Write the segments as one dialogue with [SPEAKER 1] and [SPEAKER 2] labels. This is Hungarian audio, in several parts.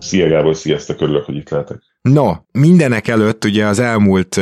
[SPEAKER 1] Szia Gábor, sziasztok, örülök, hogy itt lehetek.
[SPEAKER 2] No, mindenek előtt ugye az elmúlt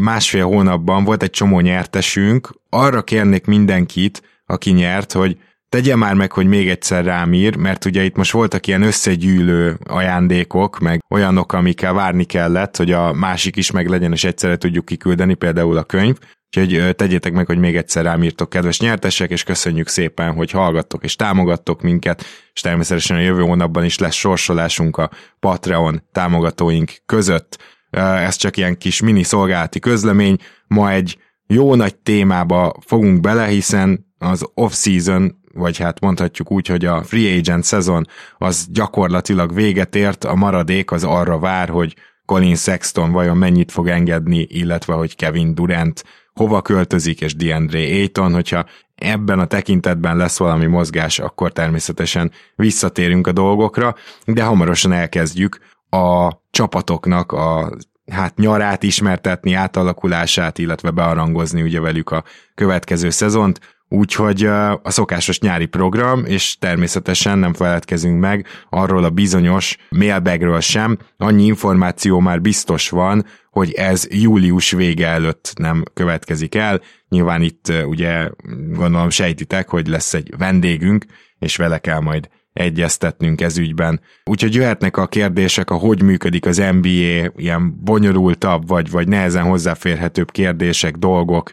[SPEAKER 2] másfél hónapban volt egy csomó nyertesünk, arra kérnék mindenkit, aki nyert, hogy tegye már meg, hogy még egyszer rám ír, mert ugye itt most voltak ilyen összegyűlő ajándékok, meg olyanok, amikkel várni kellett, hogy a másik is meg legyen, és egyszerre tudjuk kiküldeni, például a könyv. Úgyhogy tegyétek meg, hogy még egyszer rám írtok, kedves nyertesek, és köszönjük szépen, hogy hallgattok és támogattok minket, és természetesen a jövő hónapban is lesz sorsolásunk a Patreon támogatóink között. Ez csak ilyen kis mini szolgálati közlemény, ma egy jó nagy témába fogunk bele, hiszen az off-season, vagy hát mondhatjuk úgy, hogy a free agent szezon az gyakorlatilag véget ért, a maradék az arra vár, hogy Colin Sexton vajon mennyit fog engedni, illetve hogy Kevin Durant hova költözik, és DeAndre Ayton, hogyha ebben a tekintetben lesz valami mozgás, akkor természetesen visszatérünk a dolgokra, de hamarosan elkezdjük a csapatoknak a hát nyarát ismertetni, átalakulását, illetve bearangozni ugye velük a következő szezont. Úgyhogy a szokásos nyári program, és természetesen nem feledkezünk meg arról a bizonyos mailbagről sem. Annyi információ már biztos van, hogy ez július vége előtt nem következik el. Nyilván itt ugye gondolom sejtitek, hogy lesz egy vendégünk, és vele kell majd egyeztetnünk ez ügyben. Úgyhogy jöhetnek a kérdések, a hogy működik az NBA, ilyen bonyolultabb, vagy, vagy nehezen hozzáférhetőbb kérdések, dolgok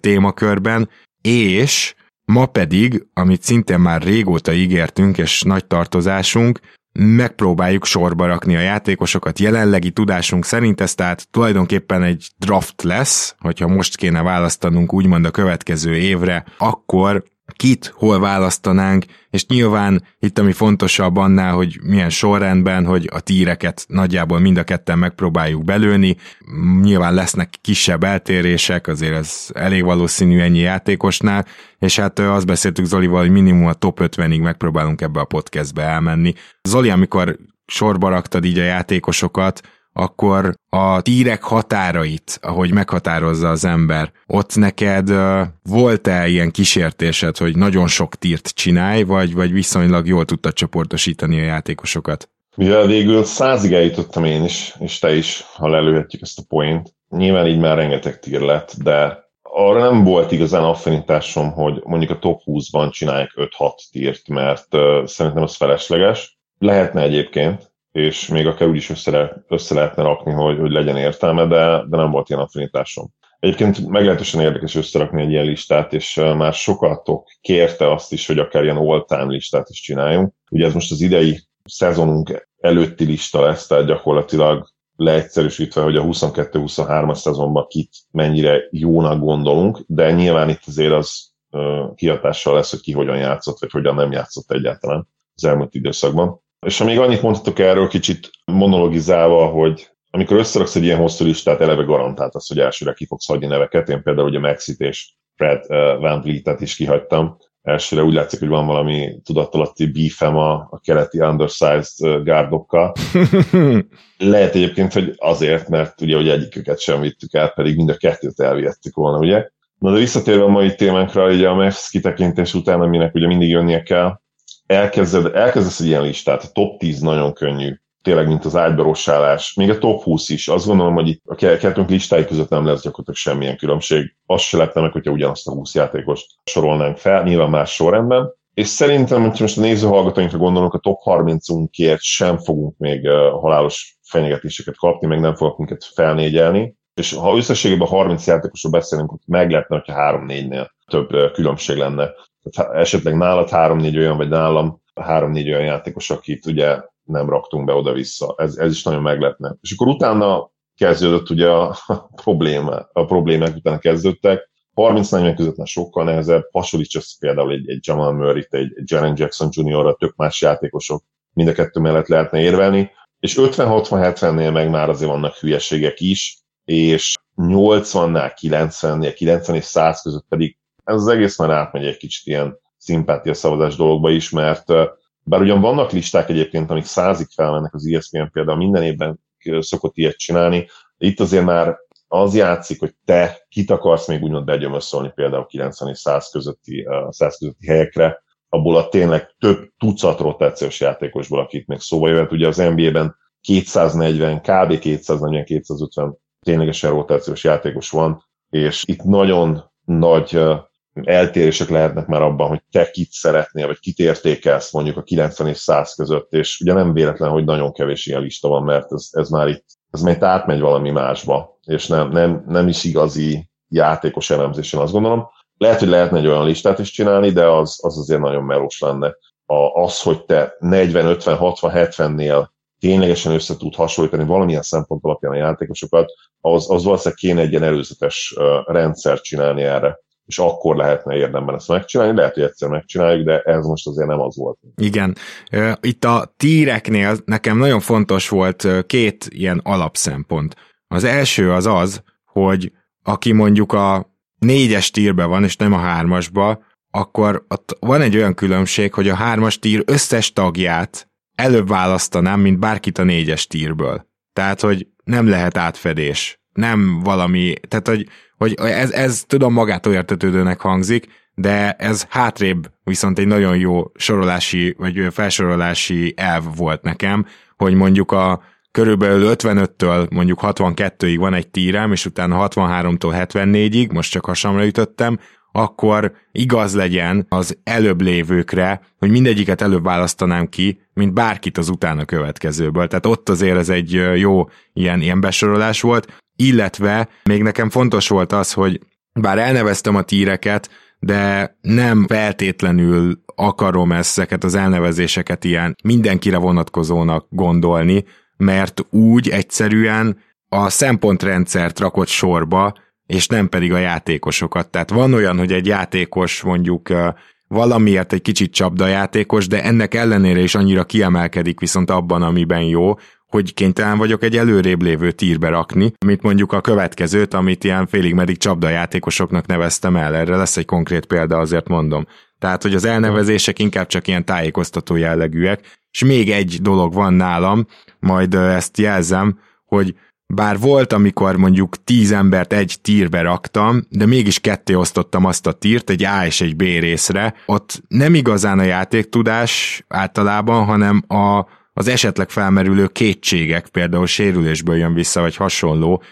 [SPEAKER 2] témakörben, és ma pedig, amit szintén már régóta ígértünk, és nagy tartozásunk, megpróbáljuk sorba rakni a játékosokat. Jelenlegi tudásunk szerint ez tehát tulajdonképpen egy draft lesz, hogyha most kéne választanunk úgymond a következő évre, akkor kit hol választanánk, és nyilván itt ami fontosabb annál, hogy milyen sorrendben, hogy a tíreket nagyjából mind a ketten megpróbáljuk belőni. Nyilván lesznek kisebb eltérések, azért ez elég valószínű ennyi játékosnál, és hát azt beszéltük Zolival, hogy minimum a top 50-ig megpróbálunk ebbe a podcastbe elmenni. Zoli, amikor sorba raktad így a játékosokat, akkor a tírek határait, ahogy meghatározza az ember, ott neked volt-e ilyen kísértésed, hogy nagyon sok tírt csinálj, vagy, vagy viszonylag jól tudtad csoportosítani a játékosokat?
[SPEAKER 1] Mivel végül százig eljutottam én is, és te is, ha lelőhetjük ezt a point. Nyilván így már rengeteg tír lett, de arra nem volt igazán affinitásom, hogy mondjuk a top 20-ban csinálják 5-6 tírt, mert uh, szerintem az felesleges. Lehetne egyébként, és még akár úgy is össze, össze lehetne rakni, hogy, hogy legyen értelme, de, de nem volt ilyen affinitásom. Egyébként meglehetősen érdekes összerakni egy ilyen listát, és már sokatok kérte azt is, hogy akár ilyen all-time listát is csináljunk. Ugye ez most az idei szezonunk előtti lista lesz, tehát gyakorlatilag leegyszerűsítve, hogy a 22-23-as szezonban kit mennyire jónak gondolunk, de nyilván itt azért az kihatással lesz, hogy ki hogyan játszott, vagy hogyan nem játszott egyáltalán az elmúlt időszakban. És amíg annyit mondhatok erről, kicsit monologizálva, hogy amikor összeraksz egy ilyen hosszú listát, eleve garantált az, hogy elsőre ki fogsz hagyni neveket. Én például ugye Maxit és Fred uh, Van Vliet-et is kihagytam. Elsőre úgy látszik, hogy van valami tudatalatti beefem a, a keleti undersized gárdokkal. Lehet egyébként, hogy azért, mert ugye hogy egyiküket sem vittük át, pedig mind a kettőt elvihettük volna, ugye? Na de visszatérve a mai témánkra, ugye a Mavs kitekintés után, aminek ugye mindig jönnie kell, elkezded, elkezdesz egy ilyen listát, a top 10 nagyon könnyű, tényleg, mint az ágybarossálás, még a top 20 is, azt gondolom, hogy itt a kettőnk listái között nem lesz gyakorlatilag semmilyen különbség. Az se lett meg, hogyha ugyanazt a 20 játékost sorolnánk fel, nyilván más sorrendben. És szerintem, hogyha most a nézőhallgatóinkra gondolunk, a top 30-unkért sem fogunk még halálos fenyegetéseket kapni, meg nem fogok minket felnégyelni. És ha összességében 30 játékosról beszélünk, akkor meg lehetne, hogyha 3-4-nél több különbség lenne. Tehát esetleg nálad három-négy olyan, vagy nálam három-négy olyan játékos, akit ugye nem raktunk be oda-vissza. Ez, ez is nagyon meglepne. És akkor utána kezdődött ugye a, probléma, a problémák utána kezdődtek. 30-40 között már sokkal nehezebb. Hasonlíts össze például egy, egy Jamal Murray, egy, egy Jaren Jackson Jr. tök más játékosok. mind a kettő mellett lehetne érvelni, és 50-60-70-nél meg már azért vannak hülyeségek is, és 80-nál 90-nél, 90 és 100 között pedig ez az egész már átmegy egy kicsit ilyen szimpátia szavazás dologba is, mert bár ugyan vannak listák egyébként, amik százig felmennek az ESPN például minden évben szokott ilyet csinálni, de itt azért már az játszik, hogy te kit akarsz még úgymond begyömöszölni például 90 és 100 közötti, 100 közötti helyekre, abból a tényleg több tucat rotációs játékosból, akit még szóba jöhet. Ugye az NBA-ben 240, kb. 240-250 ténylegesen rotációs játékos van, és itt nagyon nagy eltérések lehetnek már abban, hogy te kit szeretnél, vagy kit értékelsz mondjuk a 90 és 100 között, és ugye nem véletlen, hogy nagyon kevés ilyen lista van, mert ez, ez már itt, ez már itt átmegy valami másba, és nem, nem, nem is igazi játékos elemzésen azt gondolom. Lehet, hogy lehetne egy olyan listát is csinálni, de az, az azért nagyon melós lenne. A, az, hogy te 40, 50, 60, 70-nél ténylegesen össze tud hasonlítani valamilyen szempont alapján a játékosokat, az, az valószínűleg kéne egy ilyen előzetes rendszert csinálni erre és akkor lehetne érdemben ezt megcsinálni, lehet, hogy egyszer megcsináljuk, de ez most azért nem az volt.
[SPEAKER 2] Igen. Itt a tíreknél nekem nagyon fontos volt két ilyen alapszempont. Az első az az, hogy aki mondjuk a négyes tírbe van, és nem a hármasba, akkor ott van egy olyan különbség, hogy a hármas tír összes tagját előbb választanám, mint bárkit a négyes tírből. Tehát, hogy nem lehet átfedés. Nem valami, tehát, hogy, hogy ez, ez tudom magától értetődőnek hangzik, de ez hátrébb viszont egy nagyon jó sorolási, vagy felsorolási elv volt nekem, hogy mondjuk a körülbelül 55-től mondjuk 62-ig van egy tírem, és utána 63-tól 74-ig, most csak hasamra ütöttem, akkor igaz legyen az előbb lévőkre, hogy mindegyiket előbb választanám ki, mint bárkit az utána következőből. Tehát ott azért ez egy jó ilyen, ilyen besorolás volt, illetve még nekem fontos volt az, hogy bár elneveztem a tíreket, de nem feltétlenül akarom ezeket az elnevezéseket ilyen mindenkire vonatkozónak gondolni, mert úgy egyszerűen a szempontrendszert rakott sorba, és nem pedig a játékosokat. Tehát van olyan, hogy egy játékos mondjuk valamiért egy kicsit csapdajátékos, de ennek ellenére is annyira kiemelkedik viszont abban, amiben jó, hogy kénytelen vagyok egy előrébb lévő tírbe rakni, mint mondjuk a következőt, amit ilyen félig meddig csapdajátékosoknak neveztem el. Erre lesz egy konkrét példa, azért mondom. Tehát, hogy az elnevezések inkább csak ilyen tájékoztató jellegűek, és még egy dolog van nálam, majd ezt jelzem, hogy bár volt, amikor mondjuk tíz embert egy tírbe raktam, de mégis ketté osztottam azt a tírt, egy A és egy B részre, ott nem igazán a játéktudás általában, hanem a, az esetleg felmerülő kétségek, például sérülésből jön vissza, vagy hasonló,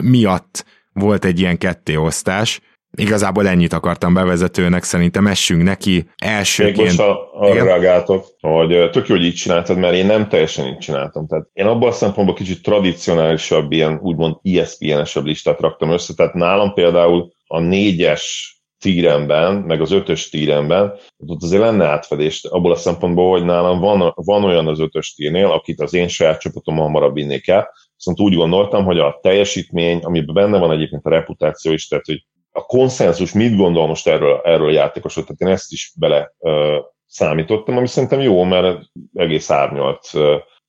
[SPEAKER 2] miatt volt egy ilyen kettéosztás, Igazából ennyit akartam bevezetőnek, szerintem essünk neki elsőként. Még
[SPEAKER 1] most arra reagáltok, hogy tök jó, hogy így csináltad, mert én nem teljesen így csináltam. Tehát én abban a szempontból kicsit tradicionálisabb, ilyen úgymond ESPN-esebb listát raktam össze. Tehát nálam például a négyes tíremben, meg az ötös tíremben, ott azért lenne átfedés abból a szempontból, hogy nálam van, van olyan az ötös tírnél, akit az én saját csapatom hamarabb vinnék el, viszont úgy gondoltam, hogy a teljesítmény, amiben benne van egyébként a reputáció is, tehát hogy a konszenzus mit gondol most erről, erről a játékosról, tehát én ezt is bele uh, számítottam, ami szerintem jó, mert egész árnyalt uh,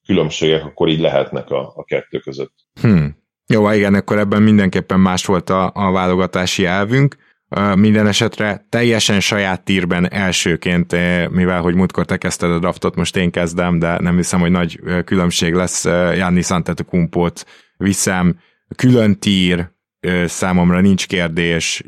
[SPEAKER 1] különbségek akkor így lehetnek a, a kettő között.
[SPEAKER 2] Hmm. Jó, igen, akkor ebben mindenképpen más volt a, a válogatási elvünk. Minden esetre teljesen saját tírben elsőként, mivel hogy múltkor te kezdted a draftot, most én kezdem, de nem hiszem, hogy nagy különbség lesz. Janni Antetokumpót viszem, külön tír, számomra nincs kérdés.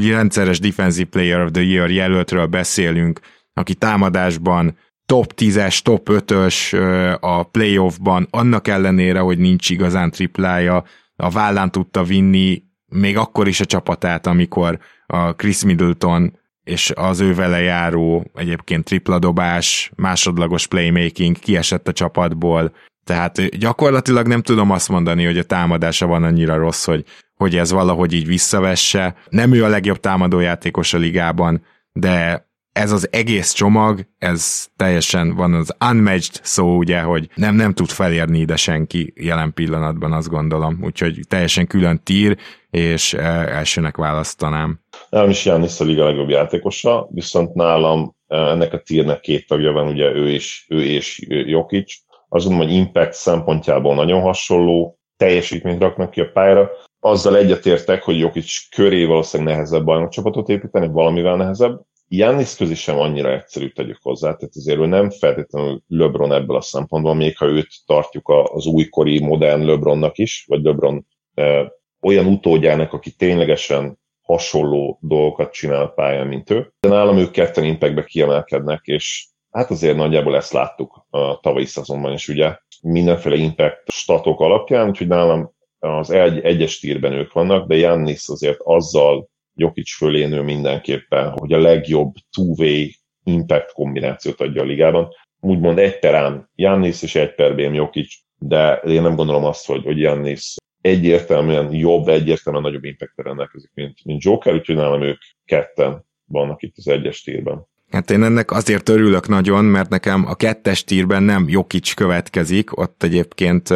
[SPEAKER 2] Rendszeres Defensive Player of the Year jelöltről beszélünk, aki támadásban top 10-es, top 5-ös a playoffban, annak ellenére, hogy nincs igazán triplája, a vállán tudta vinni még akkor is a csapatát, amikor a Chris Middleton és az ő vele járó egyébként tripladobás, másodlagos playmaking kiesett a csapatból, tehát gyakorlatilag nem tudom azt mondani, hogy a támadása van annyira rossz, hogy hogy ez valahogy így visszavesse. Nem ő a legjobb támadójátékos a ligában, de ez az egész csomag, ez teljesen van az unmatched szó, ugye, hogy nem, nem tud felérni ide senki jelen pillanatban, azt gondolom. Úgyhogy teljesen külön tír, és e, elsőnek választanám.
[SPEAKER 1] Nálam is Jánisz a liga legjobb játékosa, viszont nálam ennek a tírnek két tagja van, ugye ő és, ő és Jokic. Azt gondolom, hogy impact szempontjából nagyon hasonló teljesítményt raknak ki a pályára. Azzal egyetértek, hogy Jokic köré valószínűleg nehezebb bajnokcsapatot építeni, valamivel nehezebb. Jannis közé sem annyira egyszerű tegyük hozzá, tehát azért ő nem feltétlenül LeBron ebből a szempontból, még ha őt tartjuk az újkori, modern LeBronnak is, vagy LeBron eh, olyan utódjának, aki ténylegesen hasonló dolgokat csinál a pályán, mint ő. De nálam ők ketten impactbe kiemelkednek, és hát azért nagyjából ezt láttuk a tavalyi szezonban is, ugye mindenféle impact statok alapján, úgyhogy nálam az egy, egyes tírben ők vannak, de Jannis azért azzal Jokic fölé mindenképpen, hogy a legjobb two-way impact kombinációt adja a ligában. Úgymond egy perán Jannis és egy per BM Jokic, de én nem gondolom azt, hogy, hogy Jannis egyértelműen jobb, egyértelműen nagyobb impact rendelkezik, mint, mint Joker, úgyhogy nálam ők ketten vannak itt az egyes tírben.
[SPEAKER 2] Hát én ennek azért örülök nagyon, mert nekem a kettes tírben nem Jokic következik, ott egyébként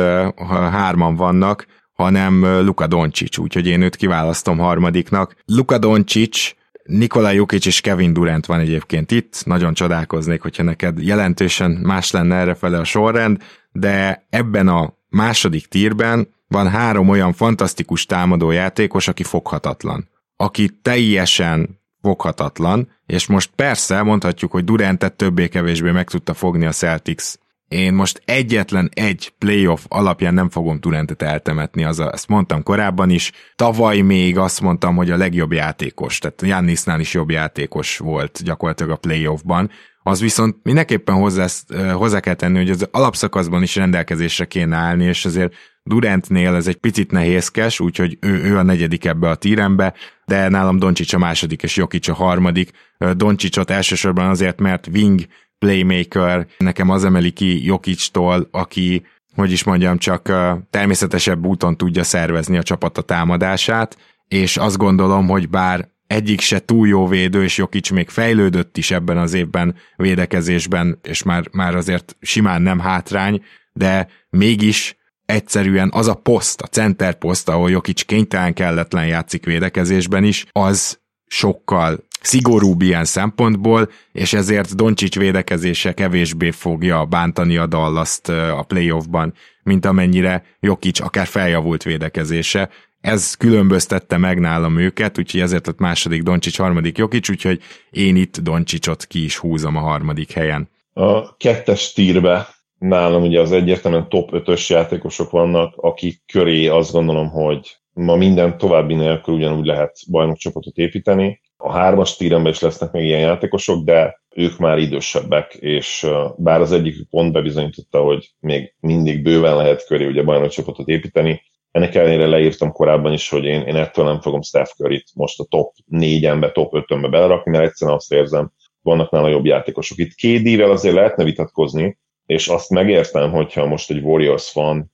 [SPEAKER 2] hárman vannak, hanem Luka Doncic, úgyhogy én őt kiválasztom harmadiknak. Luka Doncic, Nikola Jokic és Kevin Durant van egyébként itt, nagyon csodálkoznék, hogyha neked jelentősen más lenne errefele a sorrend, de ebben a második tírben van három olyan fantasztikus támadó játékos, aki foghatatlan. Aki teljesen foghatatlan, és most persze mondhatjuk, hogy Durantet többé-kevésbé meg tudta fogni a Celtics. Én most egyetlen egy playoff alapján nem fogom Durantet eltemetni, az a, ezt mondtam korábban is. Tavaly még azt mondtam, hogy a legjobb játékos, tehát Jannisnál is jobb játékos volt gyakorlatilag a playoffban. Az viszont mindenképpen hozzá, hozzá kell tenni, hogy az alapszakaszban is rendelkezésre kéne állni, és azért Durantnél ez egy picit nehézkes, úgyhogy ő, ő a negyedik ebbe a tírembe, de nálam Doncsics a második és Jokic a harmadik. Doncsicsot elsősorban azért, mert wing playmaker, nekem az emeli ki Jokictól, aki, hogy is mondjam, csak természetesebb úton tudja szervezni a csapata támadását, és azt gondolom, hogy bár egyik se túl jó védő, és Jokic még fejlődött is ebben az évben védekezésben, és már, már azért simán nem hátrány, de mégis egyszerűen az a poszt, a center poszt, ahol Jokic kénytelen kelletlen játszik védekezésben is, az sokkal szigorúbb ilyen szempontból, és ezért Doncsics védekezése kevésbé fogja bántani a Dallas-t a playoffban, mint amennyire Jokic akár feljavult védekezése. Ez különböztette meg nálam őket, úgyhogy ezért lett második Doncsics, harmadik Jokic, úgyhogy én itt Doncsicsot ki is húzom a harmadik helyen.
[SPEAKER 1] A kettes tírbe nálam ugye az egyértelműen top 5-ös játékosok vannak, akik köré azt gondolom, hogy ma minden további nélkül ugyanúgy lehet bajnokcsapatot építeni. A hármas tíremben is lesznek még ilyen játékosok, de ők már idősebbek, és bár az egyik pont bebizonyította, hogy még mindig bőven lehet köré ugye bajnokcsapatot építeni, ennek ellenére leírtam korábban is, hogy én, én ettől nem fogom Steph curry most a top 4-enbe, top 5-önbe belerakni, mert egyszerűen azt érzem, vannak nála jobb játékosok. Itt KD-vel azért lehetne vitatkozni, és azt megértem, hogyha most egy Warriors fan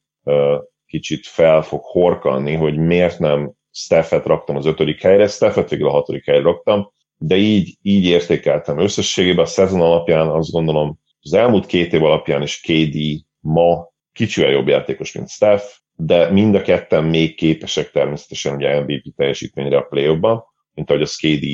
[SPEAKER 1] kicsit fel fog horkanni, hogy miért nem Steffet raktam az ötödik helyre, Steffet végül a hatodik helyre raktam, de így, így értékeltem összességében a szezon alapján, azt gondolom, az elmúlt két év alapján is KD ma kicsivel jobb játékos, mint Steph, de mind a ketten még képesek természetesen ugye MVP teljesítményre a play mint ahogy a KD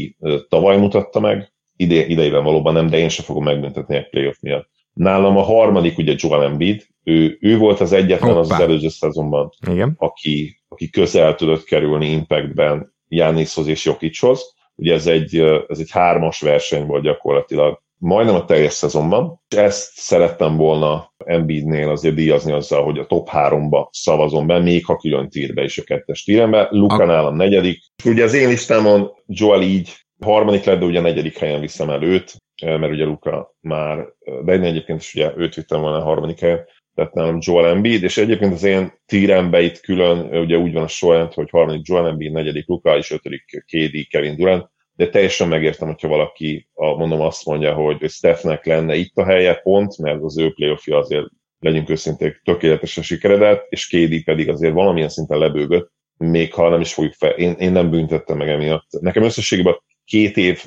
[SPEAKER 1] tavaly mutatta meg, ide, idejében valóban nem, de én sem fogom megbüntetni egy playoff miatt. Nálam a harmadik ugye Joel Embiid, ő, ő volt az egyetlen az, az előző szezonban,
[SPEAKER 2] Igen.
[SPEAKER 1] Aki, aki közel tudott kerülni Impactben Jániszhoz és Jokichoz. Ugye ez egy, ez egy hármas verseny volt gyakorlatilag, majdnem a teljes szezonban. Ezt szerettem volna Embiidnél azért díjazni azzal, hogy a top háromba szavazom be, még ha külön tírbe is a kettes tírembe. Luka nálam negyedik. Ugye az én listámon Joel így harmadik lett, de ugye negyedik helyen viszem el őt, mert ugye Luka már, de én egyébként is ugye őt vittem volna a harmadik helyen, tehát nálam Joel Embiid, és egyébként az én tírembe itt külön, ugye úgy van a sorrend, hogy harmadik Joel Embiid, negyedik Luka, és ötödik KD Kevin Durant, de teljesen megértem, hogyha valaki, a, mondom azt mondja, hogy Stephnek lenne itt a helye pont, mert az ő playoffja azért legyünk őszinték tökéletesen sikeredett, és KD pedig azért valamilyen szinten lebőgött, még ha nem is fogjuk fel. Én, én nem büntettem meg emiatt. Nekem összességében két év,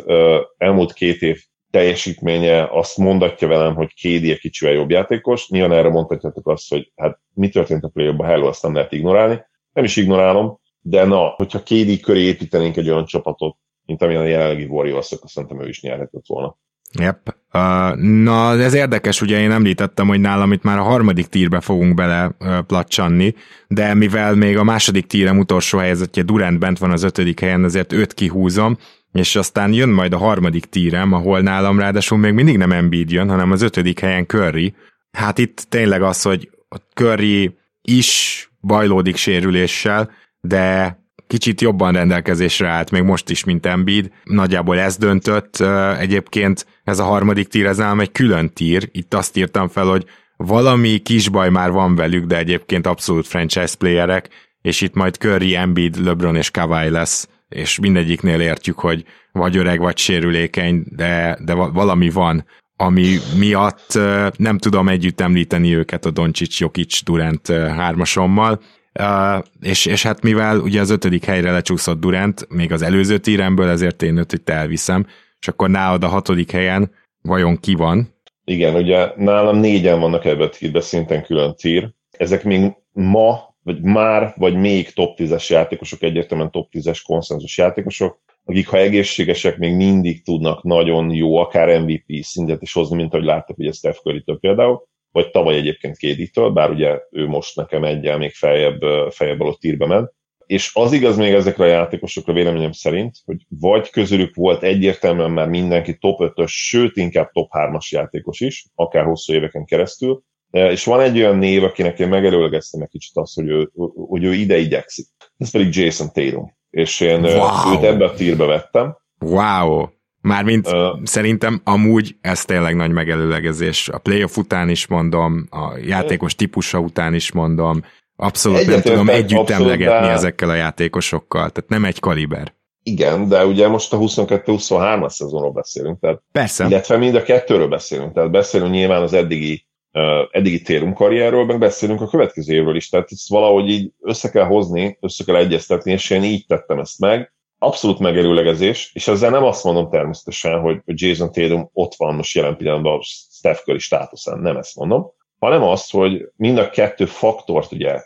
[SPEAKER 1] elmúlt két év teljesítménye azt mondatja velem, hogy Kédi egy kicsivel jobb játékos. Nyilván erre mondhatjátok azt, hogy hát mi történt a play ba hello, azt nem lehet ignorálni. Nem is ignorálom, de na, hogyha Kédi köré építenénk egy olyan csapatot, mint amilyen a jelenlegi Warriors, akkor szerintem ő is nyerhetett volna.
[SPEAKER 2] Yep. Uh, na, ez érdekes, ugye én említettem, hogy nálam itt már a harmadik tírbe fogunk bele uh, placsanni, de mivel még a második tírem utolsó helyzetje Durant bent van az ötödik helyen, ezért őt kihúzom, és aztán jön majd a harmadik tírem, ahol nálam ráadásul még mindig nem Embiid jön, hanem az ötödik helyen Curry. Hát itt tényleg az, hogy a Curry is bajlódik sérüléssel, de kicsit jobban rendelkezésre állt még most is, mint Embiid. Nagyjából ez döntött. Egyébként ez a harmadik tír, ez nálam egy külön tír. Itt azt írtam fel, hogy valami kis baj már van velük, de egyébként abszolút franchise playerek, és itt majd Curry, Embiid, LeBron és Kawhi lesz, és mindegyiknél értjük, hogy vagy öreg, vagy sérülékeny, de, de valami van, ami miatt nem tudom együtt említeni őket a Doncsics, Jokic, Durant hármasommal, és, és hát mivel ugye az ötödik helyre lecsúszott Durant, még az előző tíremből, ezért én itt elviszem, és akkor nálad a hatodik helyen vajon ki van?
[SPEAKER 1] Igen, ugye nálam négyen vannak ebben a tírben, szinten külön tír. Ezek még ma, vagy már, vagy még top 10-es játékosok, egyértelműen top 10-es konszenzus játékosok, akik ha egészségesek, még mindig tudnak nagyon jó, akár MVP szintet is hozni, mint ahogy láttak ugye Steph curry például vagy tavaly egyébként Kéditől, bár ugye ő most nekem egyel még feljebb, feljebb alatt tírbe ment. És az igaz még ezekre a játékosokra véleményem szerint, hogy vagy közülük volt egyértelműen már mindenki top 5-ös, sőt inkább top 3-as játékos is, akár hosszú éveken keresztül, és van egy olyan név, akinek én megelőlegeztem egy kicsit azt, hogy ő, hogy ő ide igyekszik. Ez pedig Jason Tatum. És én wow. őt ebbe a tírbe vettem.
[SPEAKER 2] Wow! Mármint uh, szerintem amúgy ez tényleg nagy megelőlegezés. A playoff után is mondom, a játékos típusa után is mondom, abszolút nem tudom együtt abszolút, emlegetni de... ezekkel a játékosokkal, tehát nem egy kaliber.
[SPEAKER 1] Igen, de ugye most a 22-23-as szezonról beszélünk, tehát,
[SPEAKER 2] Persze.
[SPEAKER 1] illetve mind a kettőről beszélünk, tehát beszélünk nyilván az eddigi, eddigi térum karrierről, meg beszélünk a következő évről is, tehát ezt valahogy így össze kell hozni, össze kell egyeztetni, és én így tettem ezt meg, abszolút megerőlegezés, és ezzel nem azt mondom természetesen, hogy Jason Tatum ott van most jelen pillanatban a Steph Curry státuszán, nem ezt mondom, hanem azt, hogy mind a kettő faktort ugye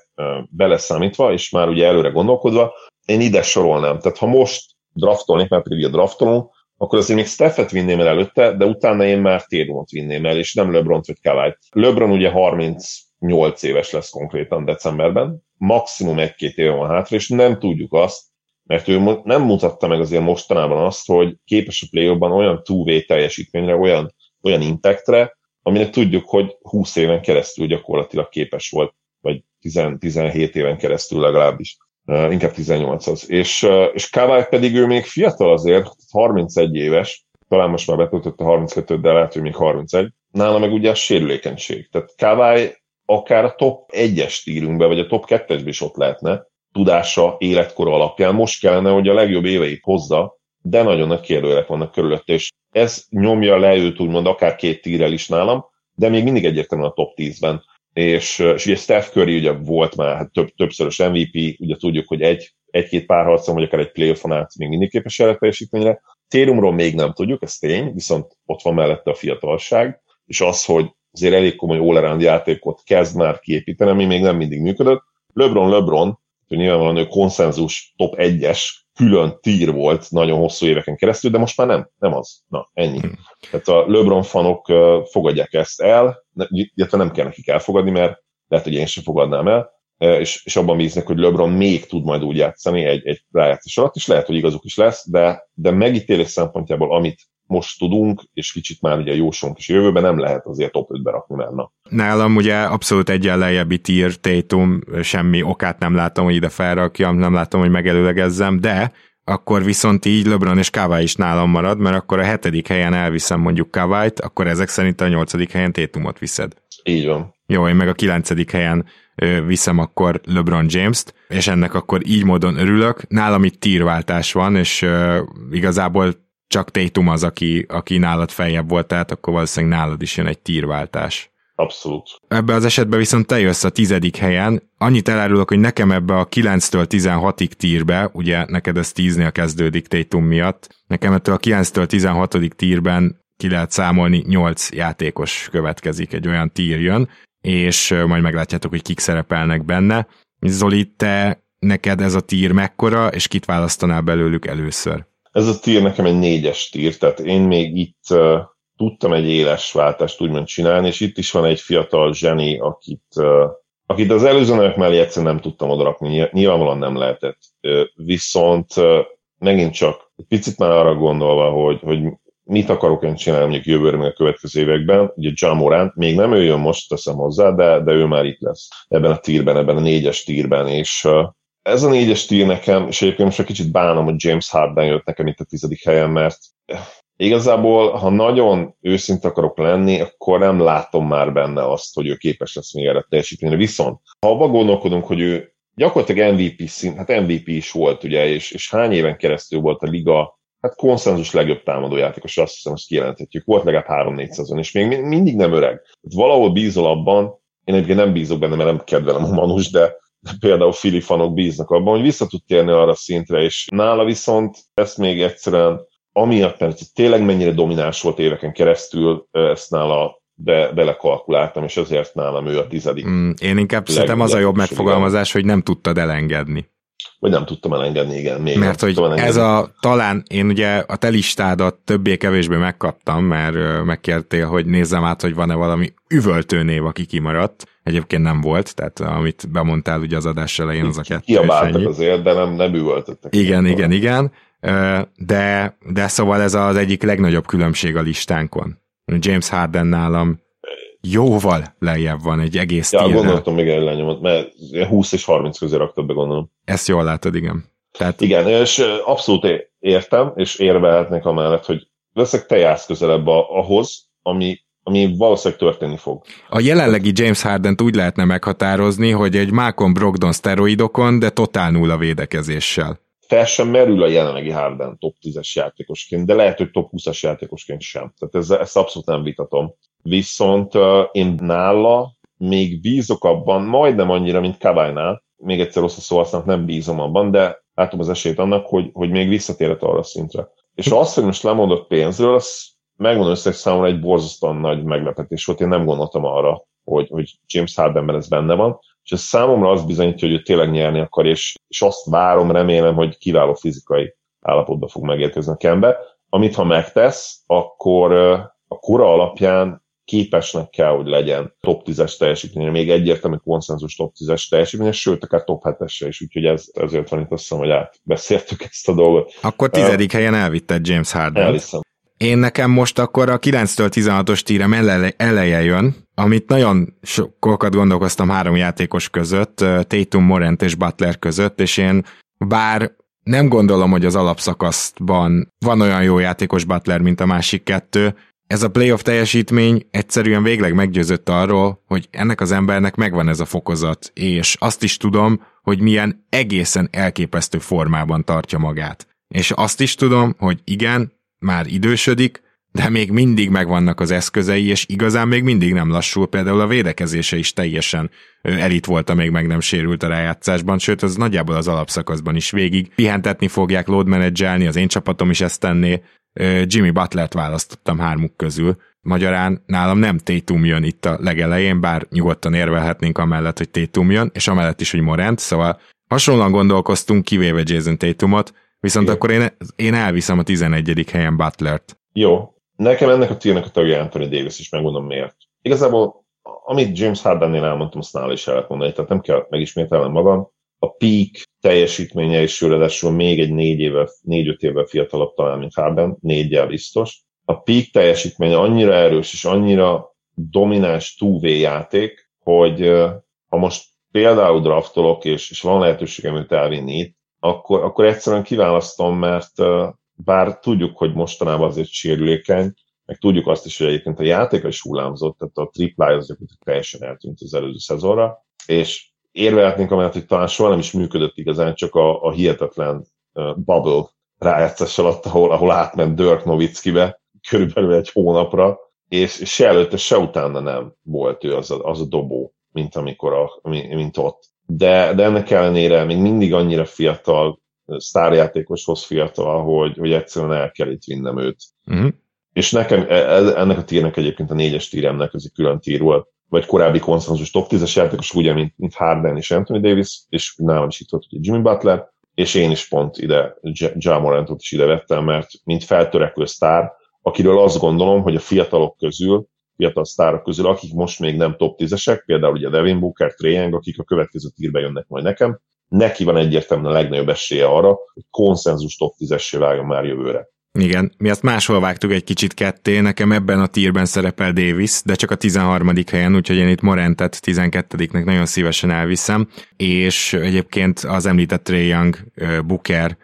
[SPEAKER 1] beleszámítva, és már ugye előre gondolkodva, én ide sorolnám. Tehát ha most draftolnék, mert pedig ugye draftolunk, akkor azért még Stephet vinném el előtte, de utána én már Tatumot vinném el, és nem LeBron vagy Kawhi. LeBron ugye 38 éves lesz konkrétan decemberben, maximum egy-két éve van hátra, és nem tudjuk azt, mert ő nem mutatta meg azért mostanában azt, hogy képes a play olyan two teljesítményre, olyan, olyan impactre, aminek tudjuk, hogy 20 éven keresztül gyakorlatilag képes volt, vagy 10, 17 éven keresztül legalábbis, inkább 18 az. És, és Kawai pedig ő még fiatal azért, 31 éves, talán most már betöltötte 32, de lehet, hogy még 31. Nála meg ugye a sérülékenység. Tehát Kawai akár a top 1-es stílünkbe, vagy a top 2-esbe is ott lehetne, tudása, életkora alapján. Most kellene, hogy a legjobb éveit hozza, de nagyon nagy kérdőjelek vannak körülötte, és ez nyomja le őt úgymond akár két tírel is nálam, de még mindig egyértelműen a top 10-ben. És, és ugye Steph Curry ugye volt már hát több, többszörös MVP, ugye tudjuk, hogy egy, egy-két párharcon, vagy akár egy playoffon át még mindig képes erre teljesítményre. Térumról még nem tudjuk, ez tény, viszont ott van mellette a fiatalság, és az, hogy azért elég komoly all játékot kezd már kiépíteni, ami még nem mindig működött. LeBron LeBron, hogy nyilvánvalóan ő konszenzus top 1-es külön tír volt nagyon hosszú éveken keresztül, de most már nem, nem az. Na, ennyi. Hmm. Tehát a LeBron fanok fogadják ezt el, illetve nem kell nekik elfogadni, mert lehet, hogy én sem fogadnám el, és, és abban bíznak, hogy LeBron még tud majd úgy játszani egy, egy rájátszás alatt, és lehet, hogy igazuk is lesz, de, de megítélés szempontjából, amit most tudunk, és kicsit már ugye jósunk is jövőben nem lehet azért top 5-be rakni már. Na.
[SPEAKER 2] Nálam ugye abszolút egyen lejjebbi tier Tatum, semmi okát nem látom, hogy ide felrakjam, nem látom, hogy megelőlegezzem, de akkor viszont így LeBron és Kawai is nálam marad, mert akkor a hetedik helyen elviszem mondjuk Kawait, akkor ezek szerint a nyolcadik helyen Tatumot viszed.
[SPEAKER 1] Így van.
[SPEAKER 2] Jó, én meg a kilencedik helyen viszem akkor LeBron James-t, és ennek akkor így módon örülök. Nálam itt tírváltás van, és igazából csak Tatum az, aki, aki nálad feljebb volt, tehát akkor valószínűleg nálad is jön egy tírváltás.
[SPEAKER 1] Abszolút.
[SPEAKER 2] Ebben az esetben viszont te jössz a tizedik helyen. Annyit elárulok, hogy nekem ebbe a 9-től 16-ig tírbe, ugye neked ez 10-nél kezdődik Tatum miatt, nekem ettől a 9-től 16 tírben ki lehet számolni 8 játékos következik, egy olyan tír jön, és majd meglátjátok, hogy kik szerepelnek benne. Zoli, te neked ez a tír mekkora, és kit választanál belőlük először?
[SPEAKER 1] Ez a tír nekem egy négyes tír, tehát én még itt tudtam egy éles váltást úgymond csinálni, és itt is van egy fiatal zseni, akit, akit az előző nevek mellé egyszerűen nem tudtam odarakni, nyilvánvalóan nem lehetett. Viszont megint csak egy picit már arra gondolva, hogy, hogy mit akarok én csinálni mondjuk jövőre, meg a következő években. Ugye John Morant, még nem ő jön most, teszem hozzá, de, de ő már itt lesz ebben a tírben, ebben a négyes tírben, és ez a négyes tír nekem, és egyébként most egy kicsit bánom, hogy James Harden jött nekem itt a tizedik helyen, mert igazából, ha nagyon őszinte akarok lenni, akkor nem látom már benne azt, hogy ő képes lesz még erre teljesíteni. Viszont, ha abba gondolkodunk, hogy ő gyakorlatilag MVP szint, hát MVP is volt, ugye, és, és hány éven keresztül volt a liga hát konszenzus legjobb támadójátékos, azt hiszem, azt kijelenthetjük. Volt legalább 3-4 szezon, és még mindig nem öreg. Hát valahol bízol abban, én egyébként nem bízok benne, mert nem kedvelem a manus, de például Fili fanok bíznak abban, hogy vissza tud térni arra szintre, és nála viszont ezt még egyszerűen amiatt, mert tényleg mennyire domináns volt éveken keresztül, ezt nála be, belekalkuláltam, és ezért nálam ő a tizedik. Mm,
[SPEAKER 2] én inkább szerintem az a jobb megfogalmazás, hogy nem tudtad elengedni.
[SPEAKER 1] Vagy nem tudtam elengedni, igen. Még
[SPEAKER 2] Mert hogy elengedni. ez a, talán én ugye a te listádat többé-kevésbé megkaptam, mert megkértél, hogy nézzem át, hogy van-e valami üvöltőnév, aki kimaradt. Egyébként nem volt, tehát amit bemondtál ugye az adás elején, az a kettő.
[SPEAKER 1] Kiabáltak azért, de nem, nem üvöltöttek.
[SPEAKER 2] Igen, igen, igen. De, de szóval ez az egyik legnagyobb különbség a listánkon. James Harden nálam jóval lejjebb van egy egész
[SPEAKER 1] Ja, tírnál. gondoltam még lenyomott, mert 20 és 30 közé raktad be, gondolom.
[SPEAKER 2] Ezt jól látod, igen.
[SPEAKER 1] Tehát... Igen, és abszolút értem, és érvehetnek amellett, hogy leszek te jársz közelebb ahhoz, ami, ami valószínűleg történni fog.
[SPEAKER 2] A jelenlegi James harden úgy lehetne meghatározni, hogy egy Malcolm Brogdon szteroidokon, de totál nulla védekezéssel.
[SPEAKER 1] Fel sem merül a jelenlegi Harden top 10-es játékosként, de lehet, hogy top 20-as játékosként sem. Tehát ez, ezt abszolút nem vitatom. Viszont én nála még bízok abban, majdnem annyira, mint Kavajnál, még egyszer rossz a szó, aztán nem bízom abban, de látom az esélyt annak, hogy, hogy még visszatérhet arra a szintre. És az, hogy most lemondott pénzről, az megmondom össze, számomra egy borzasztóan nagy meglepetés volt. Én nem gondoltam arra, hogy, hogy James Hardenben ez benne van, és ez számomra azt bizonyítja, hogy ő tényleg nyerni akar, és, és azt várom, remélem, hogy kiváló fizikai állapotba fog megérkezni a Kembe, amit ha megtesz, akkor a kora alapján képesnek kell, hogy legyen top 10-es teljesítménye, még egyértelmű konszenzus top 10-es teljesítménye, sőt, akár top 7-esre is, úgyhogy ez, ezért van itt azt hiszem, hogy átbeszéltük ezt a dolgot.
[SPEAKER 2] Akkor tizedik uh, helyen elvitted James Harden. Elhiszem. Én nekem most akkor a 9-től 16-os tírem eleje jön, amit nagyon sokat gondolkoztam három játékos között, Tatum, Morant és Butler között, és én bár nem gondolom, hogy az alapszakaszban van olyan jó játékos Butler, mint a másik kettő, ez a playoff teljesítmény egyszerűen végleg meggyőzött arról, hogy ennek az embernek megvan ez a fokozat, és azt is tudom, hogy milyen egészen elképesztő formában tartja magát. És azt is tudom, hogy igen, már idősödik, de még mindig megvannak az eszközei, és igazán még mindig nem lassul, például a védekezése is teljesen elit volt, még meg nem sérült a rájátszásban, sőt, az nagyjából az alapszakaszban is végig. Pihentetni fogják load menedzselni, az én csapatom is ezt tenné, Jimmy Butlert választottam hármuk közül. Magyarán nálam nem Tatum jön itt a legelején, bár nyugodtan érvelhetnénk amellett, hogy Tatum jön, és amellett is, hogy Morant, szóval hasonlóan gondolkoztunk, kivéve Jason Tatumot, viszont Igen. akkor én, én elviszem a 11. helyen Butlert.
[SPEAKER 1] Jó. Nekem ennek a tírnek a tagja Anthony Davis is, megmondom miért. Igazából, amit James Hardennél elmondtam, azt nála is el lehet mondani, tehát nem kell megismételnem magam a peak teljesítménye is ráadásul még egy négy évvel, négy-öt évvel fiatalabb talán, mint Harden, négyel biztos. A peak teljesítménye annyira erős és annyira domináns 2 játék, hogy ha most például draftolok, és, és van lehetőségem őt elvinni itt, akkor, akkor egyszerűen kiválasztom, mert bár tudjuk, hogy mostanában azért sérülékeny, meg tudjuk azt is, hogy egyébként a játéka is hullámzott, tehát a triplája az gyakorlatilag teljesen eltűnt az előző szezonra, és érvelhetnénk amellett, hogy talán soha nem is működött igazán, csak a, a hihetetlen uh, bubble rájátszás alatt, ahol, ahol átment Dirk Novickibe körülbelül egy hónapra, és se előtte, se utána nem volt ő az a, az a dobó, mint amikor a, mint ott. De, de ennek ellenére még mindig annyira fiatal, sztárjátékoshoz fiatal, hogy, hogy egyszerűen el kell itt vinnem őt. Uh-huh. És nekem e, e, ennek a tírnek egyébként a négyes tíremnek ez egy külön tír volt vagy korábbi konszenzus top 10-es játékos, ugye, mint, mint Harden és Anthony Davis, és nálam is itt volt ugye Jimmy Butler, és én is pont ide Ja Morantot is ide vettem, mert mint feltörekvő sztár, akiről azt gondolom, hogy a fiatalok közül, fiatal sztárok közül, akik most még nem top 10-esek, például ugye Devin Booker, Trae akik a következő tírbe jönnek majd nekem, neki van egyértelműen a legnagyobb esélye arra, hogy konszenzus top 10-essé váljon már jövőre.
[SPEAKER 2] Igen, mi azt máshol vágtuk egy kicsit ketté, nekem ebben a tírben szerepel Davis, de csak a 13. helyen, úgyhogy én itt Morentet 12-nek nagyon szívesen elviszem, és egyébként az említett Trae Young, Booker,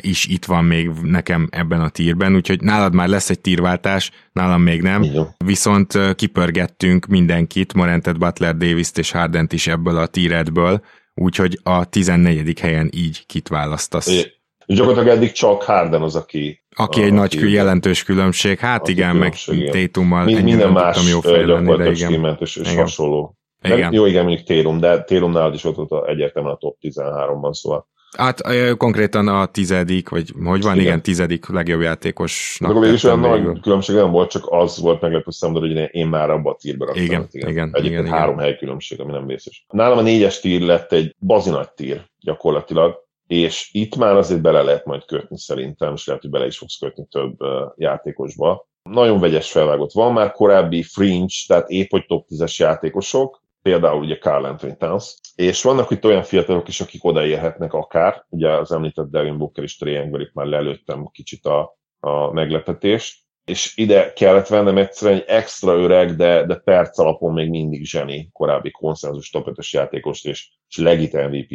[SPEAKER 2] is itt van még nekem ebben a tírben, úgyhogy nálad már lesz egy tírváltás, nálam még nem, Igen. viszont kipörgettünk mindenkit, Morentet, Butler, davis és Hardent is ebből a tíredből, úgyhogy a 14. helyen így kit választasz.
[SPEAKER 1] É. Gyakorlatilag eddig csak Harden az, aki...
[SPEAKER 2] Aki a, egy nagy aki jelentős különbség, hát igen, meg Tétummal
[SPEAKER 1] Mind, minden más jó gyakorlatilag skimmelt és, és igen. hasonló. Igen. jó, igen, mondjuk Térum, de Térum nálad is ott volt egyértelműen a top 13-ban, szóval
[SPEAKER 2] Hát konkrétan a tizedik, vagy hogy van, igen, igen tizedik legjobb játékosnak.
[SPEAKER 1] De mégis olyan nagy különbség nem volt, csak az volt meglepő számomra, hogy én már abba a tírbe raktam.
[SPEAKER 2] Igen, igen, igen.
[SPEAKER 1] Egyébként
[SPEAKER 2] igen,
[SPEAKER 1] három igen. hely különbség, ami nem vészes. Nálam a négyes tír lett egy bazinagy tír gyakorlatilag, és itt már azért bele lehet majd kötni szerintem, és lehet, hogy bele is fogsz kötni több játékosba. Nagyon vegyes felvágott. Van már korábbi fringe, tehát épp hogy top 10-es játékosok, például ugye Carl Anthony Towns, és vannak itt olyan fiatalok is, akik odaérhetnek akár, ugye az említett Devin Booker és Trae itt már lelőttem kicsit a, a meglepetést, és ide kellett vennem egyszerűen egy extra öreg, de, de perc alapon még mindig zseni korábbi konszenzus top 5 játékost, és, és legit MVP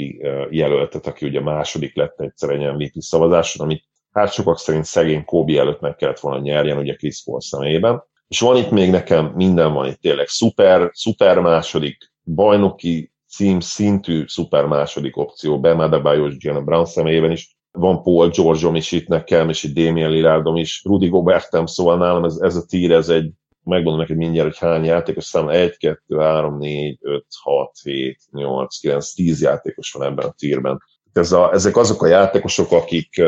[SPEAKER 1] jelöltet, aki ugye második lett egyszer egy MVP szavazáson, amit hát sokak szerint szegény Kobe előtt meg kellett volna nyerjen, ugye Chris Paul személyében. És van itt még nekem, minden van itt tényleg. Szuper, szuper második, bajnoki cím szintű szuper második opció, Adebayo és Jalen Brown személyében is, van Paul Georgeom is itt nekem, és itt Damien Lillardom is, Rudy Gobertem, szóval nálam ez, ez a tír, ez egy, megmondom neked mindjárt, hogy hány játékos szám, 1, 2, 3, 4, 5, 6, 7, 8, 9, 10 játékos van ebben a tírben. Ez a, ezek azok a játékosok, akik,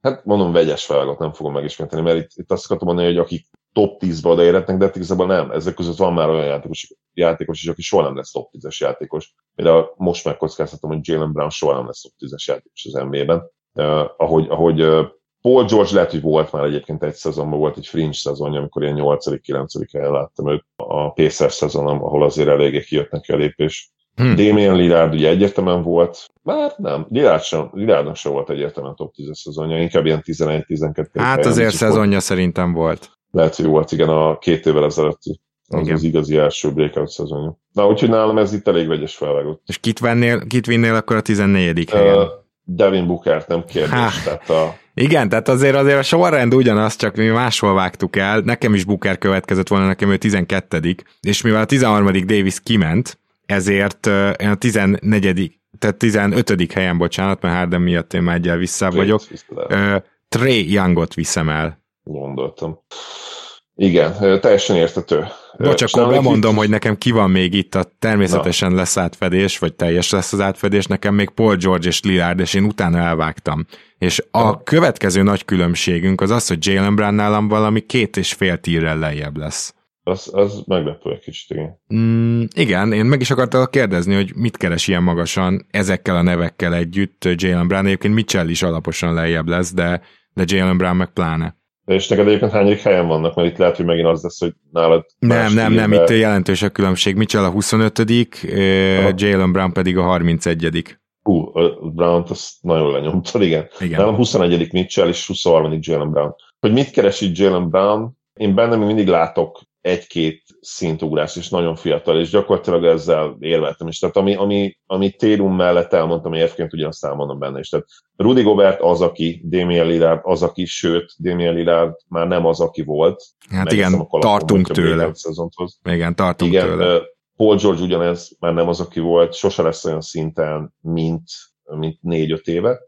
[SPEAKER 1] hát mondom, vegyes felvágot nem fogom megismételni, mert itt, itt azt akartam mondani, hogy akik top 10-be odaérhetnek, de igazából nem. Ezek között van már olyan játékos, játékos is, aki soha nem lesz top 10-es játékos. Például most megkockáztatom, hogy Jalen Brown soha nem lesz top 10-es játékos az NBA-ben. Uh, ahogy, ahogy uh, Paul George lehet, hogy volt már egyébként egy szezonban, volt egy fringe szezonja, amikor ilyen 8.-9. helyen láttam őt a Pacers szezonom, ahol azért eléggé kijött neki a lépés. Hmm. Damien Lillard ugye egyértelműen volt, már nem, Lillard sem, Lillardnak sem volt egyértelműen top 10 szezonja, inkább ilyen 11-12
[SPEAKER 2] Hát azért szezonja volt. szerintem volt.
[SPEAKER 1] Lehet, hogy volt, igen, a két évvel ezelőtti. Az igen. az igazi első breakout szezonja. Na, úgyhogy nálam ez itt elég vegyes felvágott.
[SPEAKER 2] És kit, vennél, kit vinnél akkor a 14. helyen? Uh,
[SPEAKER 1] Devin Booker, nem kérdés. Há. Tehát a...
[SPEAKER 2] Igen, tehát azért azért a sorrend ugyanaz, csak mi máshol vágtuk el. Nekem is Booker következett volna, nekem ő 12 és mivel a 13. Davis kiment, ezért én a 14 tehát 15. helyen, bocsánat, mert Harden miatt én már egyel vissza vagyok. Trey Youngot viszem el.
[SPEAKER 1] Gondoltam. Igen, teljesen értető.
[SPEAKER 2] Bocs, akkor bemondom, itt... hogy nekem ki van még itt, a természetesen Na. lesz átfedés, vagy teljes lesz az átfedés, nekem még Paul George és Lillard, és én utána elvágtam. És a Na. következő nagy különbségünk az az, hogy Jalen Brown nálam valami két és fél tírrel lejjebb lesz.
[SPEAKER 1] Az, az meglepő egy kicsit, igen.
[SPEAKER 2] Mm, igen, én meg is akartam kérdezni, hogy mit keres ilyen magasan ezekkel a nevekkel együtt Jalen Brown. Egyébként Mitchell is alaposan lejjebb lesz, de, de Jalen Brown meg pláne.
[SPEAKER 1] És neked egyébként hányadik helyen vannak? Mert itt lehet, hogy megint az lesz, hogy nálad...
[SPEAKER 2] Nem, nem, nem, itt jelentős a különbség. Mitchell a 25 Aha. Jalen Brown pedig a 31
[SPEAKER 1] Hú, brown azt nagyon lenyomtad, igen. igen. Nálam 21 Mitchell és 23 Jalen Brown. Hogy mit keresi Jalen Brown? Én benne még mindig látok egy-két szintugrás, és nagyon fiatal, és gyakorlatilag ezzel érveltem is. Tehát ami, ami, ami Térum mellett elmondtam érvként, ugyanazt elmondom benne is. Tehát Rudy Gobert az, aki, Damien Lillard az, aki, sőt, Damien Lillard már nem az, aki volt.
[SPEAKER 2] Hát igen, tartunk tőle. Igen, tartunk igen, tőle.
[SPEAKER 1] Paul George ugyanez már nem az, aki volt, sose lesz olyan szinten, mint, mint négy-öt éve.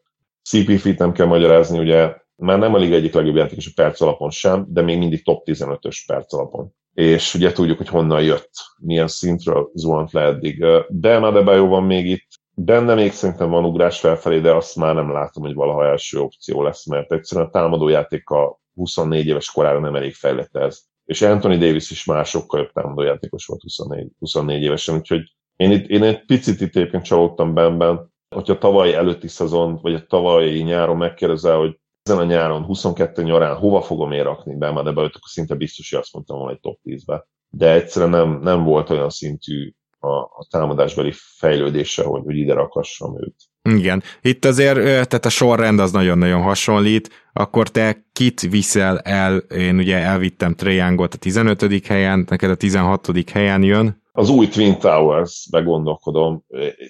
[SPEAKER 1] CP Fit nem kell magyarázni, ugye már nem a liga egyik legjobb játékos a perc alapon sem, de még mindig top 15-ös perc alapon és ugye tudjuk, hogy honnan jött, milyen szintről zuhant le eddig. Bam Adebayo van még itt, benne még szerintem van ugrás felfelé, de azt már nem látom, hogy valaha első opció lesz, mert egyszerűen a támadójátéka 24 éves korára nem elég fejlett ez. És Anthony Davis is már sokkal jobb támadójátékos volt 24, 24 évesen, úgyhogy én, itt, én egy picit itt éppen csalódtam benben, hogyha tavaly előtti szezon, vagy a tavalyi nyáron megkérdezel, hogy ezen a nyáron, 22 nyarán hova fogom én rakni be, már ebbe akkor szinte biztos, hogy azt mondtam volna egy top 10-be. De egyszerűen nem, nem volt olyan szintű a, a támadásbeli fejlődése, hogy, hogy ide rakassam őt.
[SPEAKER 2] Igen. Itt azért, tehát a sorrend az nagyon-nagyon hasonlít, akkor te kit viszel el, én ugye elvittem Triangot a 15. helyen, neked a 16. helyen jön.
[SPEAKER 1] Az új Twin Towers, begondolkodom.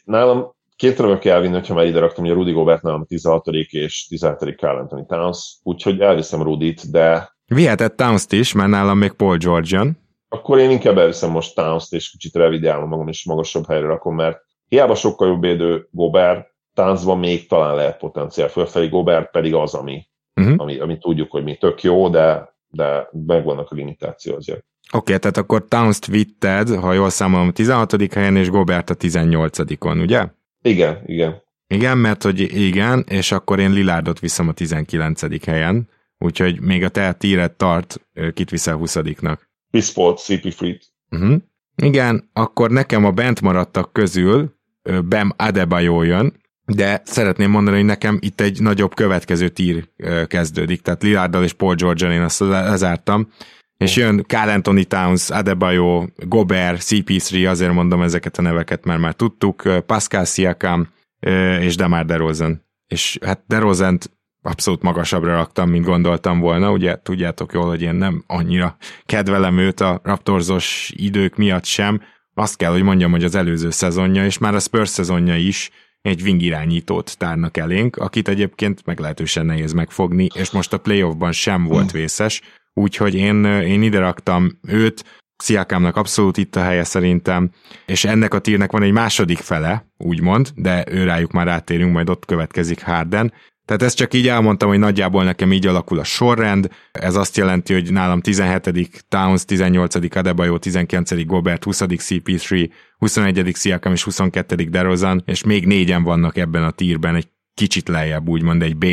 [SPEAKER 1] Nálam két darabra kell vinni, hogyha már ide raktam, hogy a Rudy Gobert nálam a 16. és 17. Carl Anthony Towns, úgyhogy elviszem Rudit, de...
[SPEAKER 2] Vihetett Towns-t is, mert nálam még Paul George jön.
[SPEAKER 1] Akkor én inkább elviszem most Towns-t, és kicsit revidiálom magam, és magasabb helyre rakom, mert hiába sokkal jobb védő Gobert, Townsban még talán lehet potenciál fölfelé, Gobert pedig az, ami, uh-huh. ami, ami tudjuk, hogy mi tök jó, de, de megvannak a limitáció azért.
[SPEAKER 2] Oké, okay, tehát akkor Towns-t vitted, ha jól számolom, a 16. helyen, és Gobert a 18-on, ugye?
[SPEAKER 1] Igen, igen.
[SPEAKER 2] Igen, mert hogy igen, és akkor én Lilárdot viszem a 19. helyen, úgyhogy még a te tíret tart, kit viszel 20-nak.
[SPEAKER 1] Pisport, CP Free.
[SPEAKER 2] Uh-huh. Igen, akkor nekem a bent maradtak közül Bem Adebayo jön, de szeretném mondani, hogy nekem itt egy nagyobb következő tír kezdődik, tehát Lillarddal és Paul george én azt lezártam, és jön Carl Anthony Towns, Adebayo, Gobert, CP3, azért mondom ezeket a neveket, mert már tudtuk, Pascal Siakam és Demar DeRozan. És hát derozan abszolút magasabbra raktam, mint gondoltam volna, ugye tudjátok jól, hogy én nem annyira kedvelem őt a Raptorzos idők miatt sem, azt kell, hogy mondjam, hogy az előző szezonja, és már a Spurs szezonja is egy wing irányítót tárnak elénk, akit egyébként meglehetősen nehéz megfogni, és most a playoffban sem volt vészes, úgyhogy én, én ide raktam őt, Sziakámnak abszolút itt a helye szerintem, és ennek a tírnek van egy második fele, úgymond, de ő rájuk már átérünk, majd ott következik Harden. Tehát ezt csak így elmondtam, hogy nagyjából nekem így alakul a sorrend. Ez azt jelenti, hogy nálam 17. Towns, 18. Adebayo, 19. Gobert, 20. CP3, 21. Siakam és 22. DeRozan, és még négyen vannak ebben a tírben, egy kicsit lejjebb, úgymond egy B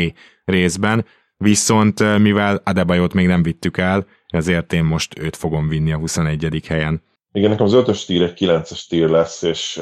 [SPEAKER 2] részben. Viszont mivel Adebayot még nem vittük el, ezért én most őt fogom vinni a 21. helyen.
[SPEAKER 1] Igen, nekem az ötös tír egy 9-es tír lesz, és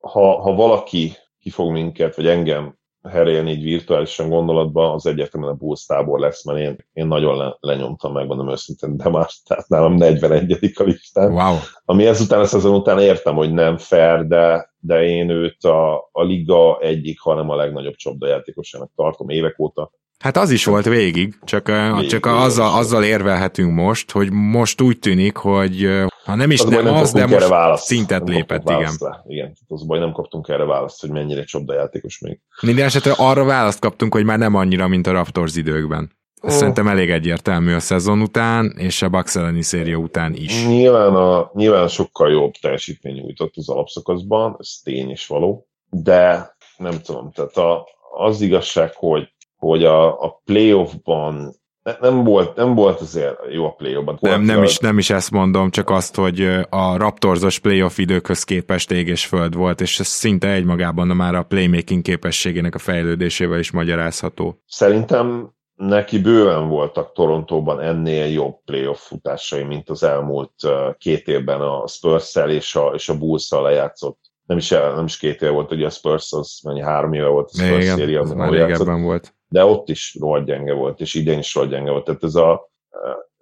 [SPEAKER 1] ha, ha valaki kifog minket, vagy engem herélni így virtuálisan gondolatban, az egyértelműen a Bulls tábor lesz, mert én, én nagyon le, lenyomtam, megmondom őszintén, de már tehát nálam 41. a listán.
[SPEAKER 2] Wow.
[SPEAKER 1] Ami ezután a szezon után értem, hogy nem fair, de, de én őt a, a liga egyik, hanem a legnagyobb csapdajátékosának tartom évek óta.
[SPEAKER 2] Hát az is volt végig, csak, végig, csak azzal, azzal érvelhetünk most, hogy most úgy tűnik, hogy ha nem is az nem, nem az, de most választ, szintet lépett, igen.
[SPEAKER 1] Le. Igen, az baj nem kaptunk erre választ, hogy mennyire csapdajátékos még.
[SPEAKER 2] Minden esetre arra választ kaptunk, hogy már nem annyira, mint a Raptors időkben. Ez oh. szerintem elég egyértelmű a szezon után, és a Bucks elleni széria után is.
[SPEAKER 1] Nyilván, a, nyilván sokkal jobb teljesítmény nyújtott az alapszakaszban, ez tény is való, de nem tudom, tehát a, az igazság, hogy hogy a, a playoffban nem volt, nem volt azért jó a playoffban.
[SPEAKER 2] Nem, nem, is, nem is ezt mondom, csak azt, hogy a Raptorsos playoff időkhöz képest ég és föld volt, és ez szinte egymagában már a playmaking képességének a fejlődésével is magyarázható.
[SPEAKER 1] Szerintem neki bőven voltak Torontóban ennél jobb playoff futásai, mint az elmúlt két évben a spurs és a, és a Bulls-szal lejátszott nem is, nem is két év volt, ugye a Spurs az mennyi három éve volt a Spurs
[SPEAKER 2] Igen, széria, már régebben volt
[SPEAKER 1] de ott is rohadt gyenge volt, és idén is rohadt gyenge volt. Tehát ez a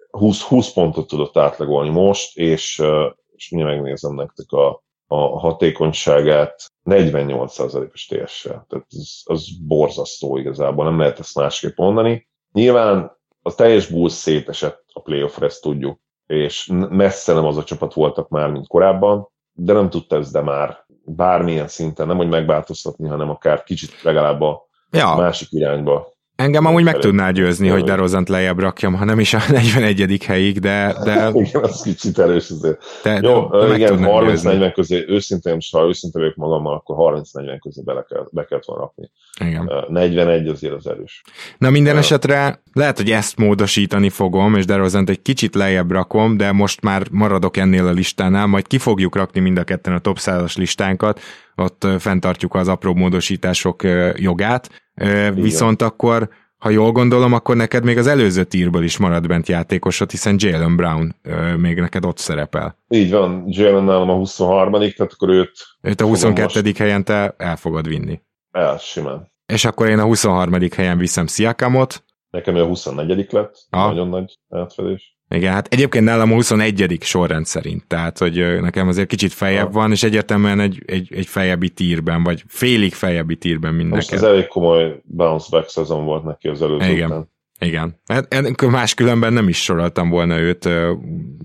[SPEAKER 1] 20, eh, 20 pontot tudott átlagolni most, és, eh, és mindjárt megnézem nektek a, a hatékonyságát 48%-os TS-sel. Tehát ez, az borzasztó igazából, nem lehet ezt másképp mondani. Nyilván a teljes Bulls szétesett a playoffra, ezt tudjuk, és messze nem az a csapat voltak már, mint korábban, de nem tudta ez de már bármilyen szinten, nem hogy megváltoztatni, hanem akár kicsit legalább a ja. másik irányba.
[SPEAKER 2] Engem amúgy meg tudnál győzni, hogy DeRozant lejjebb rakjam, ha nem is a 41. helyig, de... de...
[SPEAKER 1] igen, az kicsit erős azért. De, Jó, de igen, 30-40 közé, őszintén, ha őszintén vagyok magammal, akkor 30-40 közé bele kell, be kellett volna rakni.
[SPEAKER 2] Igen.
[SPEAKER 1] 41 azért az erős.
[SPEAKER 2] Na minden esetre lehet, hogy ezt módosítani fogom, és DeRozant egy kicsit lejjebb rakom, de most már maradok ennél a listánál, majd ki fogjuk rakni mind a ketten a top 100-as listánkat, ott fenntartjuk az apró módosítások jogát, igen. Viszont akkor, ha jól gondolom, akkor neked még az előző tírből is marad bent játékosod, hiszen Jalen Brown még neked ott szerepel.
[SPEAKER 1] Így van, Jalen nálam a 23 tehát akkor őt...
[SPEAKER 2] Őt a 22. Most... helyen te el fogod vinni.
[SPEAKER 1] El, simán.
[SPEAKER 2] És akkor én a 23. helyen viszem Sziakamot,
[SPEAKER 1] Nekem ő a 24 lett, ah. nagyon nagy átfedés.
[SPEAKER 2] Igen, hát egyébként nálam a 21. sorrend szerint, tehát hogy nekem azért kicsit fejebb van, és egyértelműen egy, egy, egy fejebbi tírben, vagy félig fejebbi tírben minden.
[SPEAKER 1] Most ez elég komoly bounce back szezon volt neki az előző
[SPEAKER 2] Igen.
[SPEAKER 1] után.
[SPEAKER 2] Igen. Hát máskülönben nem is soroltam volna őt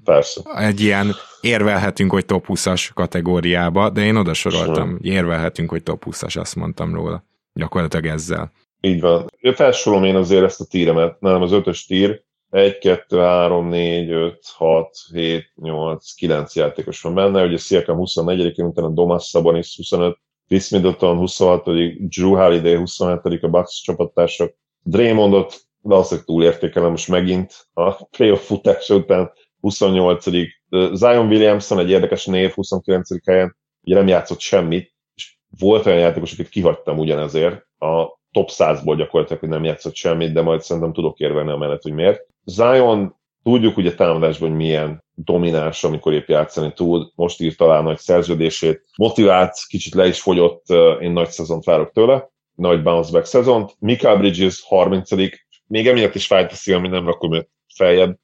[SPEAKER 1] Persze.
[SPEAKER 2] egy ilyen érvelhetünk, hogy top 20-as kategóriába, de én oda soroltam, érvelhetünk, hogy top 20-as, azt mondtam róla. Gyakorlatilag ezzel.
[SPEAKER 1] Így van. Felsorolom én azért ezt a tíremet, nálam az ötös tír, 1, 2, 3, 4, 5, 6, 7, 8, 9 játékos van benne, ugye Siakam 24-én, utána Domas Sabonis 25, Chris Middleton 26, Drew Holiday 27 a Bucks csapattársak, Draymondot valószínűleg túlértékelem most megint a playoff futása után 28 Zion Williamson egy érdekes név 29 helyen, ugye nem játszott semmit, és volt olyan játékos, akit kihagytam ugyanezért, a top 100-ból gyakorlatilag, hogy nem játszott semmit, de majd szerintem tudok érvelni mellett, hogy miért. Zion tudjuk ugye támadásban, hogy milyen domináns, amikor épp játszani tud. Most írt talán nagy szerződését, motivált, kicsit le is fogyott, én nagy szezont várok tőle, nagy bounce back szezont. Mikael Bridges 30 még emiatt is fájt a szívem, hogy nem rakom őt feljebb,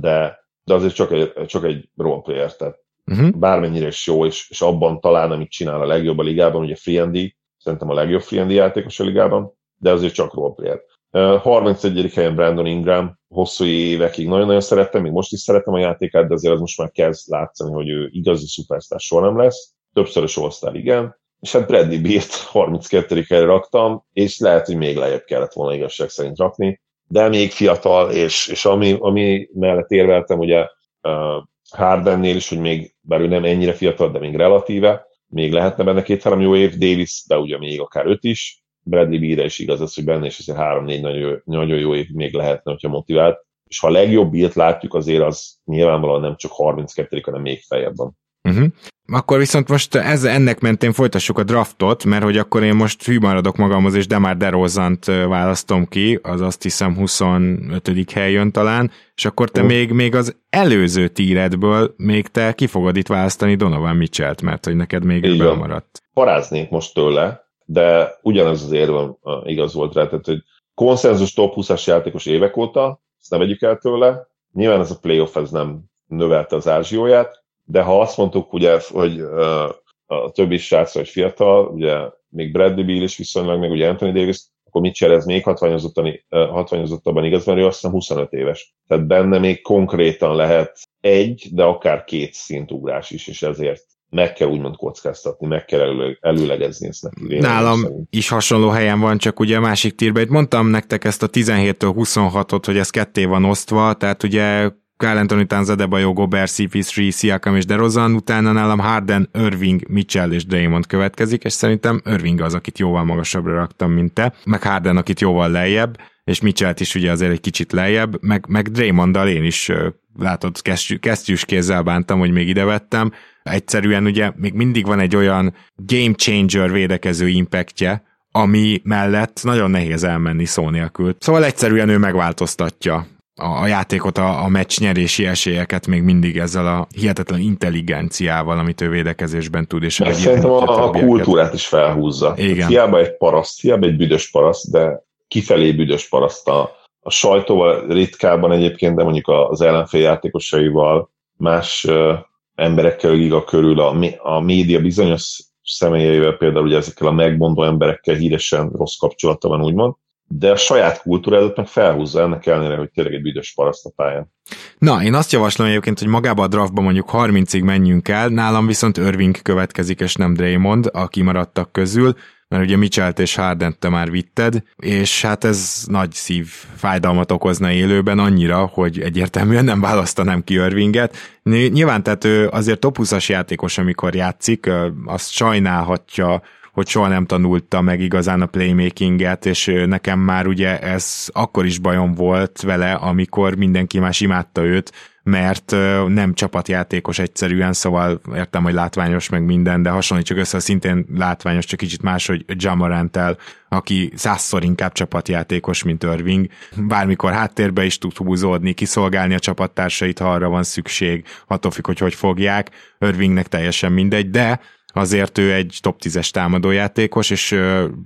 [SPEAKER 1] de, de azért csak egy, csak egy roleplayer, tehát uh-huh. bármennyire is jó, és, és abban talán, amit csinál a legjobb a ligában, ugye Friendi, szerintem a legjobb Friendi játékos a ligában, de azért csak roleplayer. 31. helyen Brandon Ingram, hosszú évekig nagyon-nagyon szerettem, még most is szeretem a játékát, de azért az most már kezd látszani, hogy ő igazi szupersztár soha nem lesz. Többszörös all igen. És hát Bradley Beert 32. helyre raktam, és lehet, hogy még lejjebb kellett volna igazság szerint rakni, de még fiatal, és, és ami, ami mellett érveltem, ugye uh, Hardennél is, hogy még, bár ő nem ennyire fiatal, de még relatíve, még lehetne benne két-három jó év, Davis, de ugye még akár öt is, Bradley Beal is igaz az, hogy benne is azért három-négy nagyon, nagyon jó év még lehetne, hogyha motivált. És ha a legjobb bírt látjuk, azért az nyilvánvalóan nem csak 32 hanem még feljebb van.
[SPEAKER 2] Uh-huh. Akkor viszont most ez, ennek mentén folytassuk a draftot, mert hogy akkor én most hű maradok magamhoz, és Demar DeRozant választom ki, az azt hiszem 25. hely jön talán, és akkor te uh. még, még az előző tíredből még te ki fogod itt választani Donovan Mitchell-t, mert hogy neked még ő maradt.
[SPEAKER 1] Paráznék most tőle, de ugyanez az érvem igaz volt rá, tehát hogy konszenzus top 20-as játékos évek óta, ezt ne vegyük el tőle, nyilván ez a playoff ez nem növelte az ázsióját, de ha azt mondtuk, ugye, hogy a többi srác vagy fiatal, ugye még Bradley Beal is viszonylag, meg ugye Anthony Davis, akkor mit ez még hatványozottan, hatványozottabban igaz, mert ő azt hiszem 25 éves. Tehát benne még konkrétan lehet egy, de akár két szintugrás is, és ezért meg kell úgymond kockáztatni, meg kell elő, előlegezni ezt neki.
[SPEAKER 2] Nálam szerint. is hasonló helyen van, csak ugye a másik tírben. Itt mondtam nektek ezt a 17-től 26-ot, hogy ez ketté van osztva, tehát ugye Kyle Anthony Towns, Adebayo, Gobert, CP3, Siakam és DeRozan, utána nálam Harden, Irving, Mitchell és Draymond következik, és szerintem Irving az, akit jóval magasabbra raktam, mint te, meg Harden, akit jóval lejjebb, és mitchell is ugye azért egy kicsit lejjebb, meg, meg Draymonddal én is látod, kesztyűs kézzel bántam, hogy még ide vettem. Egyszerűen ugye még mindig van egy olyan game changer védekező impactje, ami mellett nagyon nehéz elmenni szó nélkül. Szóval egyszerűen ő megváltoztatja a, a játékot, a, a meccs nyerési esélyeket még mindig ezzel a hihetetlen intelligenciával, amit ő védekezésben tud. És
[SPEAKER 1] ja, szerintem a, a kultúrát is felhúzza. Igen. Hiába egy paraszt, hiába egy büdös paraszt, de kifelé büdös paraszt a, a sajtóval ritkábban egyébként, de mondjuk az ellenfél játékosaival, más uh, emberekkel liga körül, a, a média bizonyos személyeivel, például ugye ezekkel a megmondó emberekkel híresen rossz kapcsolata van, úgymond, de a saját kultúrádat meg felhúzza ennek ellenére, hogy tényleg egy büdös paraszt a pályán.
[SPEAKER 2] Na, én azt javaslom egyébként, hogy magába a draftba mondjuk 30-ig menjünk el, nálam viszont Irving következik, és nem Draymond, aki maradtak közül, mert ugye Mitchell-t és harden te már vitted, és hát ez nagy szív fájdalmat okozna élőben annyira, hogy egyértelműen nem választanám ki Irvinget. Nyilván tehát ő azért top 20-as játékos, amikor játszik, azt sajnálhatja hogy soha nem tanulta meg igazán a playmakinget, és nekem már ugye ez akkor is bajom volt vele, amikor mindenki más imádta őt, mert nem csapatjátékos egyszerűen, szóval értem, hogy látványos meg minden, de hasonlítsuk össze, szintén látványos, csak kicsit más, hogy Jamarantel, aki százszor inkább csapatjátékos, mint Irving, bármikor háttérbe is tud húzódni, kiszolgálni a csapattársait, ha arra van szükség, attól függ, hogy hogy fogják, Irvingnek teljesen mindegy, de azért ő egy top 10-es támadójátékos, és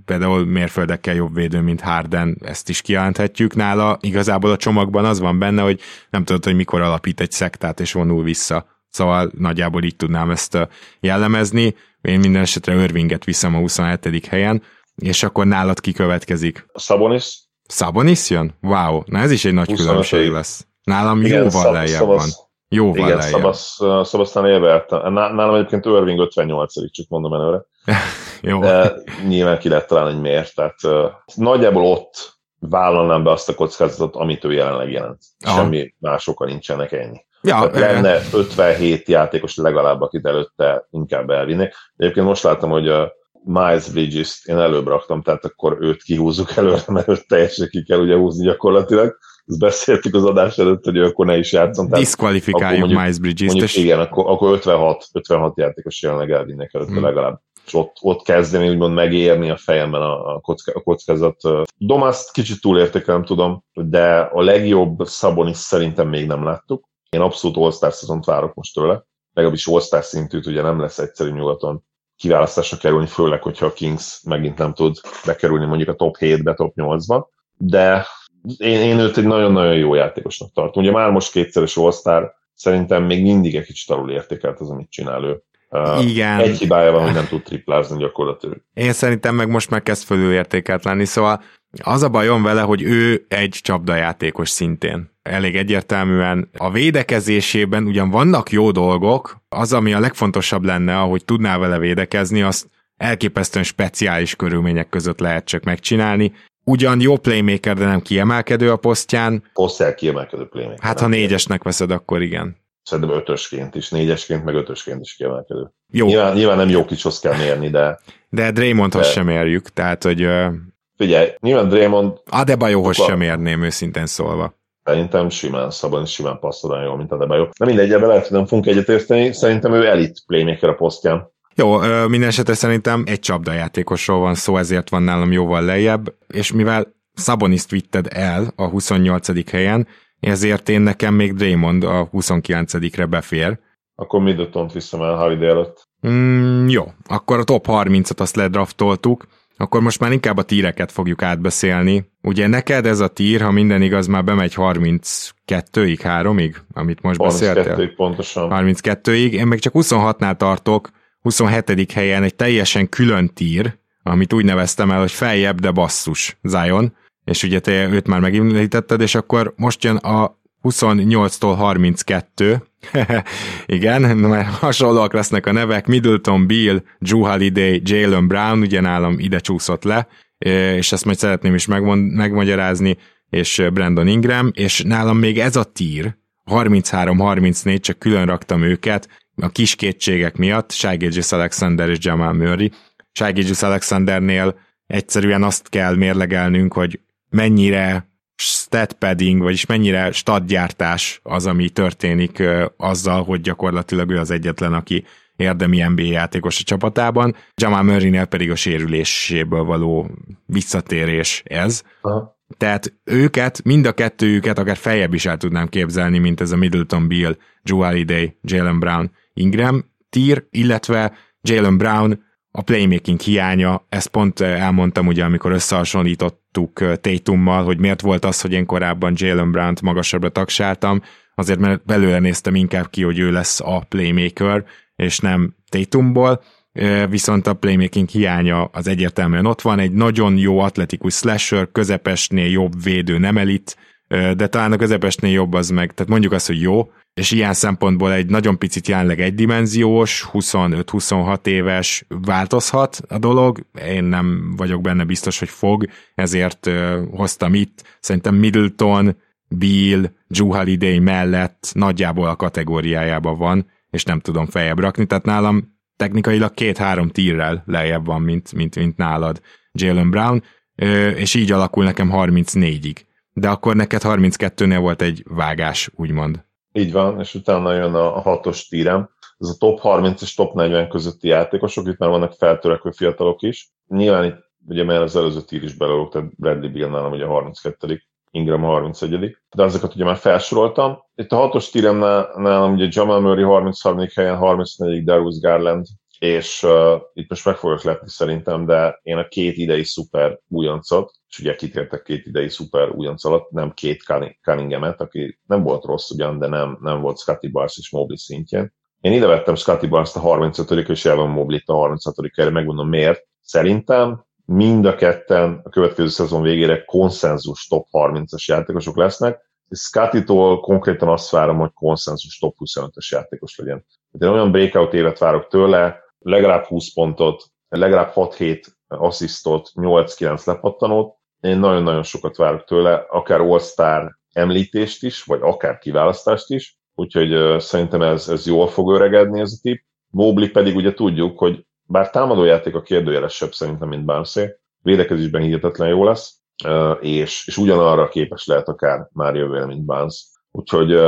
[SPEAKER 2] például mérföldekkel jobb védő, mint Harden, ezt is kijelenthetjük nála. Igazából a csomagban az van benne, hogy nem tudod, hogy mikor alapít egy szektát, és vonul vissza. Szóval nagyjából így tudnám ezt jellemezni. Én minden esetre Irvinget viszem a 27. helyen, és akkor nálad kikövetkezik.
[SPEAKER 1] Sabonis?
[SPEAKER 2] Sabonis jön? Wow, na ez is egy nagy különbség lesz. Nálam Igen, jóval lejjebb van. Jóval
[SPEAKER 1] Igen. Szabasz, Szabasztán évelt. Nálam egyébként Irving 58 csak mondom előre.
[SPEAKER 2] Jó.
[SPEAKER 1] De nyilván ki lehet találni, hogy miért. Tehát uh, nagyjából ott vállalnám be azt a kockázatot, amit ő jelenleg jelent. Aha. Semmi másokkal nincsenek ennyi. Ja, Tehát lenne 57 játékos legalább, akit előtte inkább elvinnék. Egyébként most láttam, hogy a Miles Bridges-t én előbb raktam, tehát akkor őt kihúzzuk előre, mert őt teljesen ki kell ugye húzni gyakorlatilag. Ezt beszéltük az adás előtt, hogy akkor ne is játszom.
[SPEAKER 2] Diszkvalifikáljuk Miles Bridges-t.
[SPEAKER 1] És... Igen, akkor, akkor 56, 56 játékos jelenleg elvinnek előtte hmm. legalább és ott, ott kezdeni úgymond megérni a fejemben a, a, kocka, a kockázat. Domaszt kicsit túlértékelem tudom, de a legjobb Szabonis szerintem még nem láttuk. Én abszolút All-Star szezont várok most tőle, legalábbis All-Star szintűt ugye nem lesz egyszerű nyugaton kiválasztásra kerülni, főleg, hogyha a Kings megint nem tud bekerülni mondjuk a top 7-be, top 8-ba, de én, én őt egy nagyon-nagyon jó játékosnak tartom. Ugye már most kétszeres all szerintem még mindig egy kicsit alul értékelt az, amit csinál ő.
[SPEAKER 2] Uh, Igen.
[SPEAKER 1] Egy hibája van, hogy nem tud triplázni gyakorlatilag.
[SPEAKER 2] Én szerintem meg most meg kezd fölülértékelt lenni, szóval az a bajom vele, hogy ő egy csapdajátékos szintén. Elég egyértelműen a védekezésében ugyan vannak jó dolgok, az, ami a legfontosabb lenne, ahogy tudná vele védekezni, azt elképesztően speciális körülmények között lehet csak megcsinálni. Ugyan jó playmaker, de nem kiemelkedő a posztján.
[SPEAKER 1] Posztján kiemelkedő playmaker.
[SPEAKER 2] Hát ha négyesnek veszed, akkor igen.
[SPEAKER 1] Szerintem ötösként is, négyesként, meg ötösként is kiemelkedő. Jó. Nyilván, nyilván nem jó kicshoz kell mérni, de...
[SPEAKER 2] De Draymondhoz de... sem érjük, tehát, hogy...
[SPEAKER 1] Figyelj, nyilván Draymond...
[SPEAKER 2] Adebayohoz sem érném őszintén szólva.
[SPEAKER 1] Szerintem simán szabad, simán passzol olyan jól, mint Adebayo. Nem mindegy, ebben lehet, hogy nem fogunk egyetérteni, szerintem ő elit playmaker a posztján.
[SPEAKER 2] Jó, minden esetre szerintem egy csapdajátékosról van szó, ezért van nálam jóval lejjebb, és mivel Saboniszt vitted el a 28. helyen, ezért én nekem még Draymond a 29-re befér.
[SPEAKER 1] Akkor Middleton-t viszem el Holiday előtt.
[SPEAKER 2] Mm, jó, akkor a top 30-at azt ledraftoltuk, akkor most már inkább a tíreket fogjuk átbeszélni. Ugye neked ez a tír, ha minden igaz, már bemegy 32-ig, 3-ig, amit most 32 beszéltél?
[SPEAKER 1] 32-ig pontosan.
[SPEAKER 2] 32-ig, én meg csak 26-nál tartok, 27. helyen egy teljesen külön tír, amit úgy neveztem el, hogy feljebb, de basszus, Zion, és ugye te őt már megemlítetted, és akkor most jön a 28-tól 32, igen, mert hasonlóak lesznek a nevek, Middleton, Bill, Drew Holiday, Jalen Brown, ugye nálam ide csúszott le, és ezt majd szeretném is megmond, megmagyarázni, és Brandon Ingram, és nálam még ez a tír, 33-34, csak külön raktam őket, a kis kétségek miatt, Shai Alexander és Jamal Murray. Shai Alexandernél egyszerűen azt kell mérlegelnünk, hogy mennyire stat padding, vagyis mennyire statgyártás az, ami történik azzal, hogy gyakorlatilag ő az egyetlen, aki érdemi NBA játékos a csapatában. Jamal Murray-nél pedig a sérüléséből való visszatérés ez. Aha. Tehát őket, mind a kettőjüket akár feljebb is el tudnám képzelni, mint ez a Middleton Bill, Drew Holiday, Jalen Brown, Ingram tier, illetve Jalen Brown a playmaking hiánya, ezt pont elmondtam ugye, amikor összehasonlítottuk Tatummal, hogy miért volt az, hogy én korábban Jalen Brown-t magasabbra tagsáltam, azért mert belőle néztem inkább ki, hogy ő lesz a playmaker, és nem Tatumból, viszont a playmaking hiánya az egyértelműen ott van, egy nagyon jó atletikus slasher, közepesnél jobb védő nem elit, de talán a közepesnél jobb az meg, tehát mondjuk azt, hogy jó, és ilyen szempontból egy nagyon picit jelenleg egydimenziós, 25-26 éves változhat a dolog, én nem vagyok benne biztos, hogy fog, ezért hoztam itt, szerintem Middleton, Bill, Drew Holiday mellett nagyjából a kategóriájában van, és nem tudom feljebb rakni, tehát nálam technikailag két-három tírrel lejjebb van, mint, mint, mint nálad Jalen Brown, és így alakul nekem 34-ig. De akkor neked 32-nél volt egy vágás, úgymond.
[SPEAKER 1] Így van, és utána jön a, hatos tírem. Ez a top 30 és top 40 közötti játékosok, itt már vannak feltörekvő fiatalok is. Nyilván itt, ugye mert az előző tír is belőlük, tehát Bradley Bill nálam ugye a 32 Ingram a 31 de azokat ugye már felsoroltam. Itt a hatos tírem nálam ugye Jamal Murray 33. helyen, 34. Darius Garland, és uh, itt most meg fogok lepni szerintem, de én a két idei szuper újoncot, és ugye kitértek két idei szuper újonc alatt, nem két Cunninghamet, aki nem volt rossz ugyan, de nem, nem volt Scotty Barnes és Mobley szintjén. Én ide vettem Scotty Barnes a 35 és Evan Mobley a 36 helyre, megmondom miért. Szerintem mind a ketten a következő szezon végére konszenzus top 30-as játékosok lesznek, Scotty-tól konkrétan azt várom, hogy konszenzus top 25-ös játékos legyen. én olyan breakout évet várok tőle, legalább 20 pontot, legalább 6-7 asszisztot, 8-9 lepattanót. Én nagyon-nagyon sokat várok tőle, akár All-Star említést is, vagy akár kiválasztást is, úgyhogy szerintem ez, ez jól fog öregedni ez a tip. Mobley pedig ugye tudjuk, hogy bár támadójáték a kérdőjelesebb szerintem, mint Barnsley, védekezésben hihetetlen jó lesz, és, és ugyanarra képes lehet akár már jövőre, mint Barnes. Úgyhogy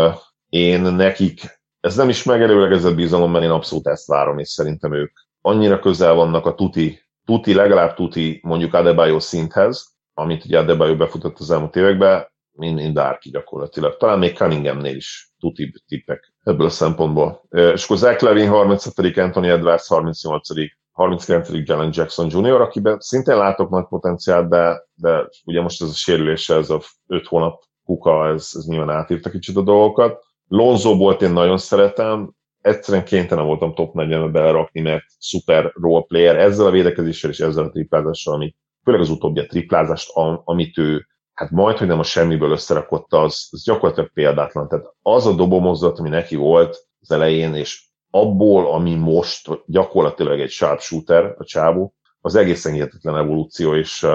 [SPEAKER 1] én nekik ez nem is megelőlegezett bizalom, mert én abszolút ezt várom, és szerintem ők annyira közel vannak a tuti, tuti legalább tuti mondjuk Adebayo szinthez, amit ugye Adebayo befutott az elmúlt években, mint, mint bárki gyakorlatilag. Talán még Cunninghamnél is tuti tippek ebből a szempontból. És akkor Zach Levin 37 Anthony Edwards 38 39 Jalen Jackson Jr., akiben szintén látok nagy potenciált, de, de ugye most ez a sérülése, ez a 5 hónap kuka, ez, ez nyilván átírta kicsit a dolgokat. Lonzo volt én nagyon szeretem, egyszerűen kénytelen voltam top 40-be belerakni, mert szuper role player, ezzel a védekezéssel és ezzel a triplázással, ami, főleg az utóbbi a triplázást, amit ő hát majd, hogy nem a semmiből összerakott, az, az gyakorlatilag példátlan. Tehát az a dobomozat, ami neki volt az elején, és abból, ami most gyakorlatilag egy sharpshooter, a csávó, az egészen hihetetlen evolúció, és,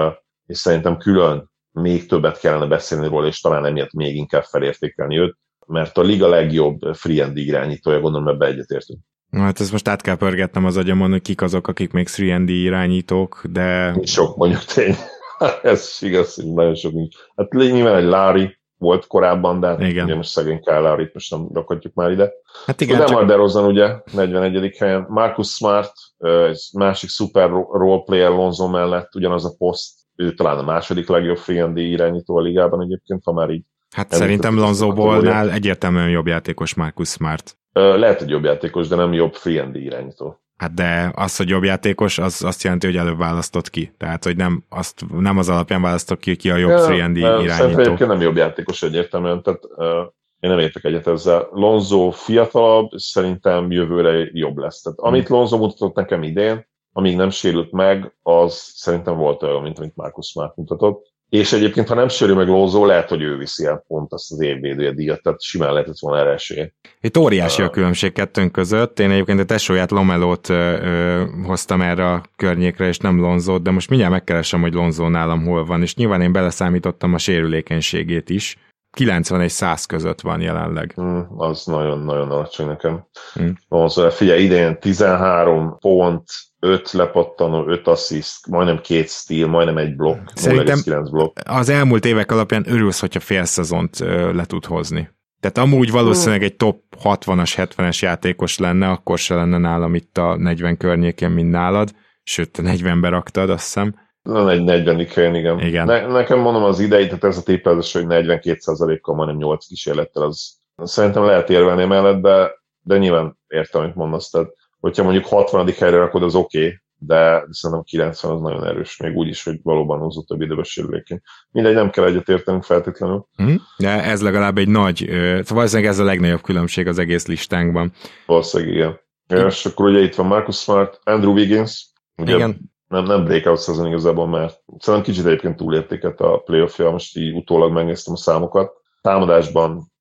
[SPEAKER 1] és szerintem külön még többet kellene beszélni róla, és talán emiatt még inkább felértékelni őt mert a liga legjobb free and irányítója, gondolom ebbe egyetértünk.
[SPEAKER 2] Hát ezt most át kell pörgetnem az agyamon, hogy kik azok, akik még 3 irányítók, de...
[SPEAKER 1] Sok mondjuk tény. Ez igaz, nagyon sok nincs. Hát nyilván egy Lári volt korábban, de hát igen. ugye most szegény Kyle Lárit most nem rakhatjuk már ide. Hát igen, Demar csak... DeRozan ugye 41. helyen. Marcus Smart, egy másik szuper roleplayer Lonzo mellett ugyanaz a poszt, ő talán a második legjobb free irányító a ligában egyébként, ha már így
[SPEAKER 2] Hát szerintem Lonzo Ballnál egyértelműen jobb játékos Marcus Smart.
[SPEAKER 1] Lehet, hogy jobb játékos, de nem jobb free and irányító.
[SPEAKER 2] Hát de az, hogy jobb játékos, az azt jelenti, hogy előbb választott ki. Tehát, hogy nem, azt, nem az alapján választott ki, ki a jobb ja, free and irányító.
[SPEAKER 1] Nem jobb játékos egyértelműen, tehát uh, én nem értek egyet ezzel. Lonzo fiatalabb, szerintem jövőre jobb lesz. Tehát amit hmm. Lonzo mutatott nekem idén, amíg nem sérült meg, az szerintem volt olyan, mint amit Marcus Smart mutatott. És egyébként, ha nem sörül meg Lózó, lehet, hogy ő viszi el pont azt az évvédője díjat, tehát simán lehetett volna erre esély.
[SPEAKER 2] Itt óriási a különbség kettőnk között. Én egyébként a tesóját Lomelót ö, ö, hoztam erre a környékre, és nem Lonzót, de most mindjárt megkeresem, hogy Lonzó nálam hol van, és nyilván én beleszámítottam a sérülékenységét is. 91-100 között van jelenleg.
[SPEAKER 1] Hmm, az nagyon-nagyon alacsony nekem. Hmm. Lonzo, figyelj, idén 13 pont, 5 lepattanó, 5 assziszt, majdnem két stíl, majdnem egy blokk,
[SPEAKER 2] Szerintem blokk. az elmúlt évek alapján örülsz, hogyha fél szezont le tud hozni. Tehát amúgy valószínűleg egy top 60-as, 70-es játékos lenne, akkor se lenne nálam itt a 40 környékén, mint nálad, sőt, a 40-be raktad, azt hiszem.
[SPEAKER 1] Na, egy 40 helyen, igen. igen. Ne, nekem mondom az idei, tehát ez a tippelés, hogy 42%-kal majdnem 8 kísérlettel, az szerintem lehet érvelni mellett, de, de nyilván értem, amit mondasz, tehát hogyha mondjuk 60. helyre rakod, az oké, okay, de szerintem 90 az nagyon erős, még úgy is, hogy valóban hozott több időbe sérülékeny. Mindegy, nem kell egyet értenünk feltétlenül.
[SPEAKER 2] Mm. De ez legalább egy nagy, szóval valószínűleg ez a legnagyobb különbség az egész listánkban.
[SPEAKER 1] Valószínűleg igen. Mm. És akkor ugye itt van Marcus Smart, Andrew Wiggins, ugye igen. nem, nem breakout szezon igazából, mert szerintem kicsit egyébként túlértéket a playoffja, most így utólag megnéztem a számokat. Támadásban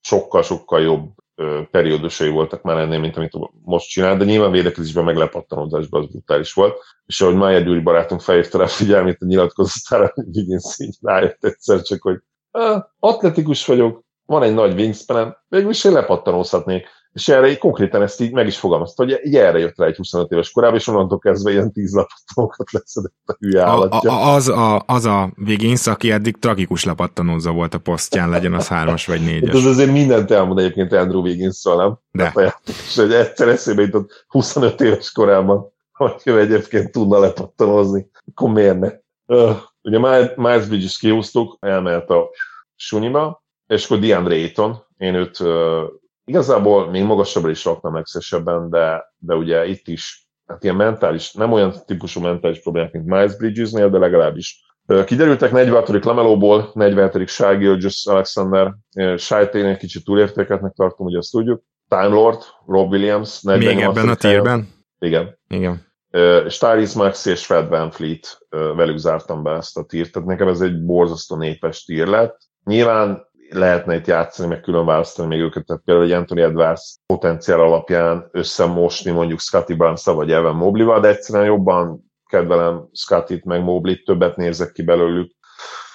[SPEAKER 1] sokkal-sokkal jobb periódusai voltak már ennél, mint amit most csinál, de nyilván védekezésben meg lepattanódásban az brutális volt. És ahogy Májer Gyuri barátunk felhívta rá a figyelmét a nyilatkozatára, Wiggins így rájött egyszer csak, hogy atletikus vagyok, van egy nagy wingspan végül én lepattanózhatnék. És erre így konkrétan ezt így meg is fogalmazta, hogy így erre jött rá egy 25 éves korában, és onnantól kezdve ilyen tíz lapattanókat leszedett a hülye állatja.
[SPEAKER 2] A, a, az, a, az a Wiggins, aki eddig tragikus lepattanózza volt a posztján, legyen az hármas vagy négyes.
[SPEAKER 1] Ez azért mindent elmond egyébként Andrew wiggins nem?
[SPEAKER 2] De.
[SPEAKER 1] És hogy egyszer eszébe jutott 25 éves korában, hogy ő egyébként tudna lepattanózni, akkor miért ne? Uh, ugye Miles Bridges kihúztuk, elmehet a sunyiba, és akkor DeAndre Ayton, én őt igazából még magasabbra is raknám legszesebben, de, de ugye itt is hát ilyen mentális, nem olyan típusú mentális problémák, mint Miles Bridgesnél, de legalábbis Kiderültek 46. Lemelóból, 47. Shai Gilgis Alexander, Shai egy kicsit túlértéketnek tartom, hogy azt tudjuk. Time Lord, Rob Williams,
[SPEAKER 2] 48. Még ebben a térben?
[SPEAKER 1] Igen.
[SPEAKER 2] Igen.
[SPEAKER 1] Stylist Max és Fred Van Fleet, velük zártam be ezt a tírt, tehát nekem ez egy borzasztó népes tír lett. Nyilván lehetne itt játszani, meg külön választani még őket, tehát például egy Anthony Edwards potenciál alapján összemosni mondjuk Scotty barnes vagy Evan Mobley-val, de egyszerűen jobban kedvelem Scottit, meg Mobley, többet nézek ki belőlük.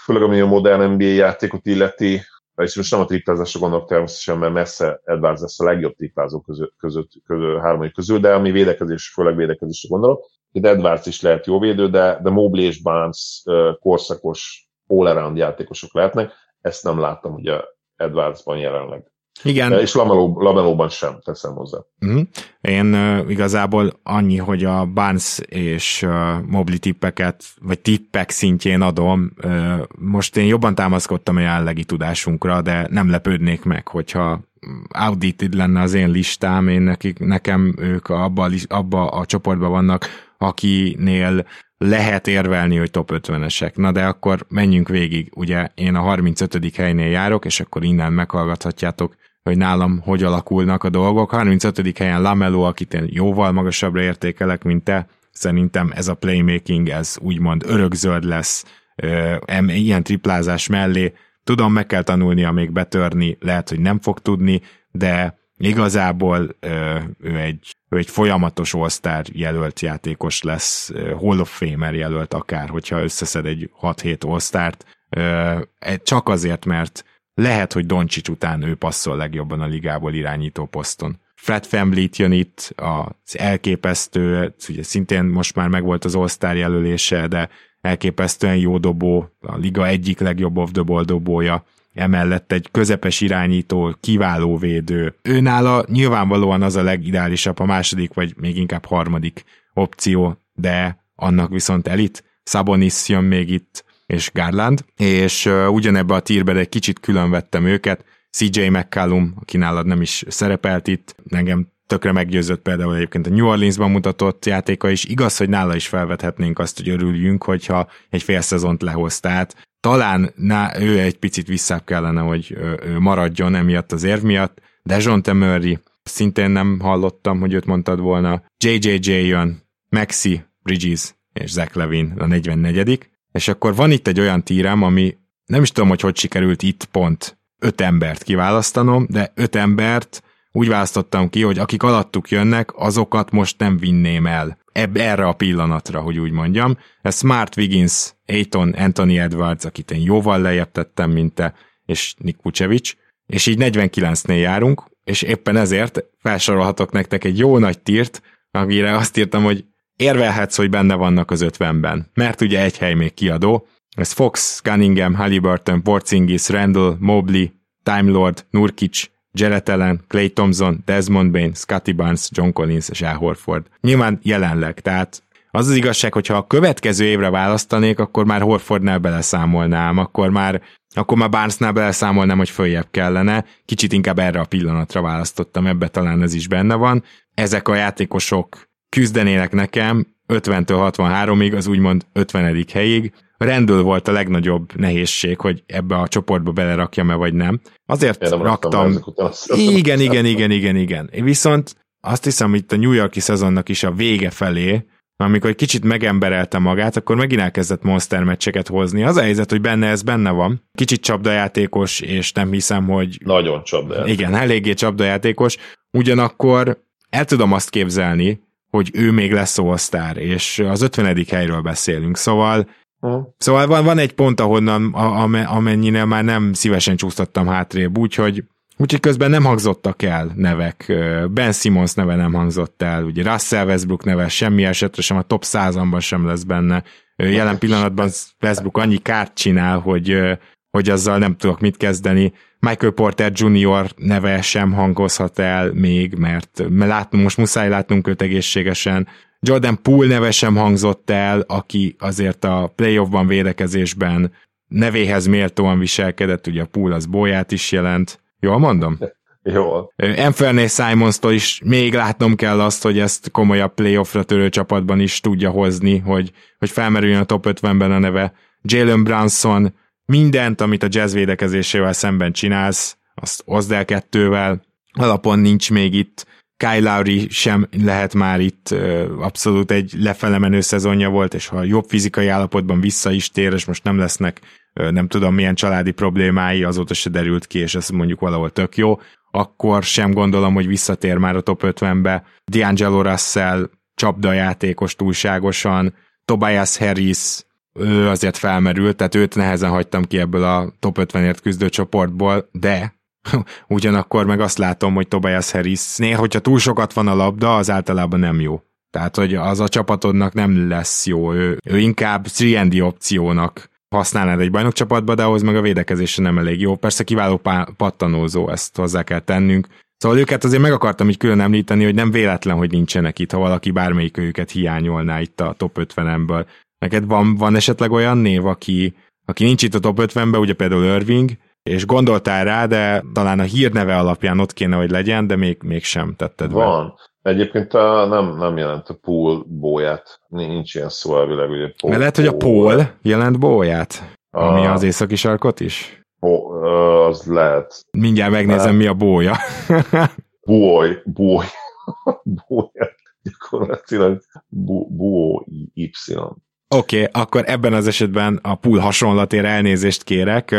[SPEAKER 1] Főleg ami a modern NBA játékot illeti, és most nem a triplázásra gondolok természetesen, mert messze Edwards lesz a legjobb triplázó között, között, között hármai közül, de ami védekezés, főleg védekezésre gondolok. Itt Edwards is lehet jó védő, de, de Mobley és Barnes korszakos all-around játékosok lehetnek. Ezt nem láttam ugye Edwardsban jelenleg.
[SPEAKER 2] Igen.
[SPEAKER 1] És Lameló, Lamelóban sem teszem hozzá.
[SPEAKER 2] Mm. Én uh, igazából annyi, hogy a Barnes és uh, Mobli tippeket, vagy tippek szintjén adom. Uh, most én jobban támaszkodtam a jelenlegi tudásunkra, de nem lepődnék meg, hogyha audited lenne az én listám, én nekik, nekem ők abba, abba a csoportban vannak, akinél lehet érvelni, hogy top 50-esek. Na de akkor menjünk végig. Ugye én a 35. helynél járok, és akkor innen meghallgathatjátok, hogy nálam hogy alakulnak a dolgok. 35. helyen Lamelo, akit én jóval magasabbra értékelek, mint te. Szerintem ez a playmaking, ez úgymond örökzöld lesz ilyen triplázás mellé. Tudom, meg kell tanulnia még betörni, lehet, hogy nem fog tudni, de igazából ő egy, ő egy folyamatos all jelölt játékos lesz, Hall of Famer jelölt akár, hogyha összeszed egy 6-7 all csak azért, mert lehet, hogy Doncsics után ő passzol legjobban a ligából irányító poszton. Fred Famblit jön itt, az elképesztő, ugye szintén most már megvolt az All-Star jelölése, de elképesztően jó dobó, a liga egyik legjobb off the ball dobója, emellett egy közepes irányító, kiváló védő. Ő nála nyilvánvalóan az a legideálisabb, a második, vagy még inkább harmadik opció, de annak viszont elit. Sabonis jön még itt, és Garland, és ugyanebbe a tírbe egy kicsit külön vettem őket, CJ McCallum, aki nálad nem is szerepelt itt, engem tökre meggyőzött például egyébként a New Orleansban mutatott játéka is. Igaz, hogy nála is felvethetnénk azt, hogy örüljünk, hogyha egy fél szezont lehoz. Tehát talán ná, ő egy picit visszább kellene, hogy ő maradjon emiatt az érv miatt. Dejon Murray, szintén nem hallottam, hogy őt mondtad volna. JJJ jön, Maxi, Bridges és Zach Levin a 44 és akkor van itt egy olyan tírám, ami nem is tudom, hogy hogy sikerült itt pont öt embert kiválasztanom, de öt embert úgy választottam ki, hogy akik alattuk jönnek, azokat most nem vinném el ebb, erre a pillanatra, hogy úgy mondjam. Ez Smart Wiggins, Aiton, Anthony Edwards, akit én jóval lejjebb tettem, mint te, és Nick Vucevic, és így 49-nél járunk, és éppen ezért felsorolhatok nektek egy jó nagy tírt, amire azt írtam, hogy érvelhetsz, hogy benne vannak az ötvenben, mert ugye egy hely még kiadó, ez Fox, Cunningham, Halliburton, Porzingis, Randall, Mobley, Time Lord, Nurkic, Jarrett Allen, Clay Thompson, Desmond Bain, Scotty Barnes, John Collins és Al Horford. Nyilván jelenleg, tehát az az igazság, hogyha a következő évre választanék, akkor már Horfordnál beleszámolnám, akkor már, akkor már Barnesnál beleszámolnám, hogy följebb kellene. Kicsit inkább erre a pillanatra választottam, ebbe talán ez is benne van. Ezek a játékosok küzdenének nekem 50-től 63-ig, az úgymond 50. helyig. Rendül volt a legnagyobb nehézség, hogy ebbe a csoportba belerakjam-e vagy nem. Azért nem raktam. Igen, igen, igen, igen, igen. Viszont azt hiszem, hogy itt a New Yorki szezonnak is a vége felé, amikor egy kicsit megemberelte magát, akkor megint elkezdett monster meccseket hozni. Az a helyzet, hogy benne ez benne van. Kicsit csapdajátékos, és nem hiszem, hogy...
[SPEAKER 1] Nagyon csapdajátékos.
[SPEAKER 2] Igen, eléggé csapdajátékos. Ugyanakkor el tudom azt képzelni, hogy ő még lesz all és az 50. helyről beszélünk, szóval uh. Szóval van, van egy pont, ahonnan, amennyire már nem szívesen csúsztattam hátrébb, úgyhogy Úgyhogy közben nem hangzottak el nevek. Ben Simmons neve nem hangzott el, ugye Russell Westbrook neve semmi esetre sem, a top százamban sem lesz benne. Jelen pillanatban Westbrook annyi kárt csinál, hogy, hogy azzal nem tudok mit kezdeni. Michael Porter Jr. neve sem hangozhat el még, mert látnunk, most muszáj látnunk őt egészségesen. Jordan Poole neve sem hangzott el, aki azért a playoffban védekezésben nevéhez méltóan viselkedett, ugye a Poole az bolyát is jelent. Jól mondom?
[SPEAKER 1] Jó.
[SPEAKER 2] Anthony Simons-tól is még látnom kell azt, hogy ezt komolyabb playoffra törő csapatban is tudja hozni, hogy, hogy felmerüljön a top 50-ben a neve. Jalen Brunson, mindent, amit a jazz védekezésével szemben csinálsz, azt hozd el kettővel, alapon nincs még itt, Kyle Lowry sem lehet már itt abszolút egy lefele menő szezonja volt, és ha jobb fizikai állapotban vissza is tér, és most nem lesznek nem tudom milyen családi problémái, azóta se derült ki, és ez mondjuk valahol tök jó, akkor sem gondolom, hogy visszatér már a top 50-be. D'Angelo Russell csapdajátékos túlságosan, Tobias Harris, ő azért felmerült, tehát őt nehezen hagytam ki ebből a top 50-ért küzdő csoportból, de ugyanakkor meg azt látom, hogy Tobias Harris néha, hogyha túl sokat van a labda, az általában nem jó. Tehát, hogy az a csapatodnak nem lesz jó, ő, ő inkább 3 opciónak használnád egy bajnokcsapatba, de ahhoz meg a védekezésre nem elég jó. Persze kiváló pá- pattanózó, ezt hozzá kell tennünk. Szóval őket azért meg akartam így külön említeni, hogy nem véletlen, hogy nincsenek itt, ha valaki bármelyik őket hiányolná itt a top 50-ből. Neked van, van esetleg olyan név, aki, aki nincs itt a top 50-ben, ugye például Irving, és gondoltál rá, de talán a hírneve alapján ott kéne, hogy legyen, de még, még sem tetted
[SPEAKER 1] Van. Be. Egyébként a, nem, nem jelent a pool bóját. Nincs ilyen szó elvileg, ugye
[SPEAKER 2] pool, Mert lehet, hogy a pool jelent bóját, ami az északi sarkot is?
[SPEAKER 1] Ó, az lehet.
[SPEAKER 2] Mindjárt megnézem, lehet. mi a bója.
[SPEAKER 1] bój, bój. bója. Gyakorlatilag bó, Y.
[SPEAKER 2] Oké, okay, akkor ebben az esetben a pool hasonlatére elnézést kérek.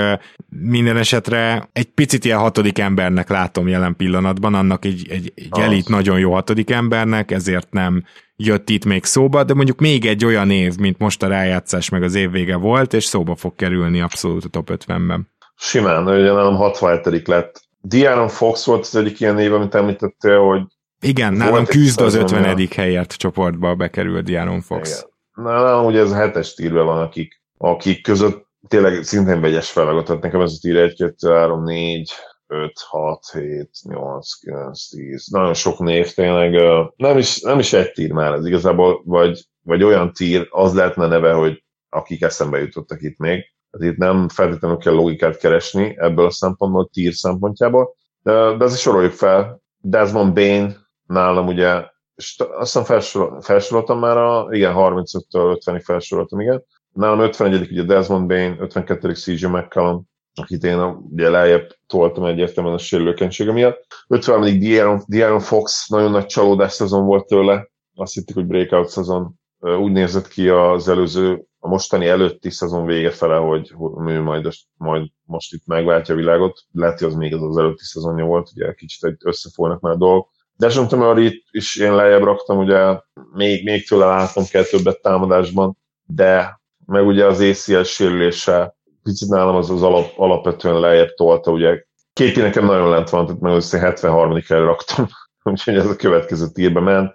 [SPEAKER 2] Minden esetre egy picit ilyen hatodik embernek látom jelen pillanatban, annak egy, egy, egy elit nagyon jó hatodik embernek, ezért nem jött itt még szóba, de mondjuk még egy olyan év, mint most a rájátszás meg az év vége volt, és szóba fog kerülni abszolút a top 50-ben.
[SPEAKER 1] Simán, ugye nálam 67 lett. Diana Fox volt az egyik ilyen név, amit említettél, hogy
[SPEAKER 2] igen, nálam küzd az 50. helyért csoportba bekerül Diaron Fox. Igen
[SPEAKER 1] nálam ugye ez a hetes tírben van, akik, akik között tényleg szintén vegyes feladat, tehát nekem ez a tír 1, 2, 3, 4, 5, 6, 7, 8, 9, 10, nagyon sok név tényleg, nem is, nem is egy tír már ez igazából, vagy, vagy olyan tír, az lehetne neve, hogy akik eszembe jutottak itt még, tehát itt nem feltétlenül kell logikát keresni ebből a szempontból, tír szempontjából, de, de azért soroljuk fel, Desmond Bain nálam ugye és azt hiszem felsorol, felsoroltam már, a, igen, 35-től 50-ig felsoroltam, igen. Nálam 51 ugye Desmond Bain, 52 CJ McCallum, akit én ugye lejjebb toltam egyértelműen a sérülőkenysége miatt. 53 Diaron, Diaron Fox, nagyon nagy csalódás szezon volt tőle, azt hittük, hogy breakout szezon. Úgy nézett ki az előző, a mostani előtti szezon vége fele, hogy, ő majd, majd most itt megváltja a világot. Lehet, hogy az még az az előtti szezonja volt, ugye kicsit összefolynak már a dolgok. Dejon Tömörit is én lejjebb raktam, ugye még, még tőle látom kell többet támadásban, de meg ugye az ACL sérülése picit nálam az az alap, alapvetően lejjebb tolta, ugye Kéti nekem nagyon lent van, tehát meg össze 73 el raktam, úgyhogy ez a következő tírbe ment.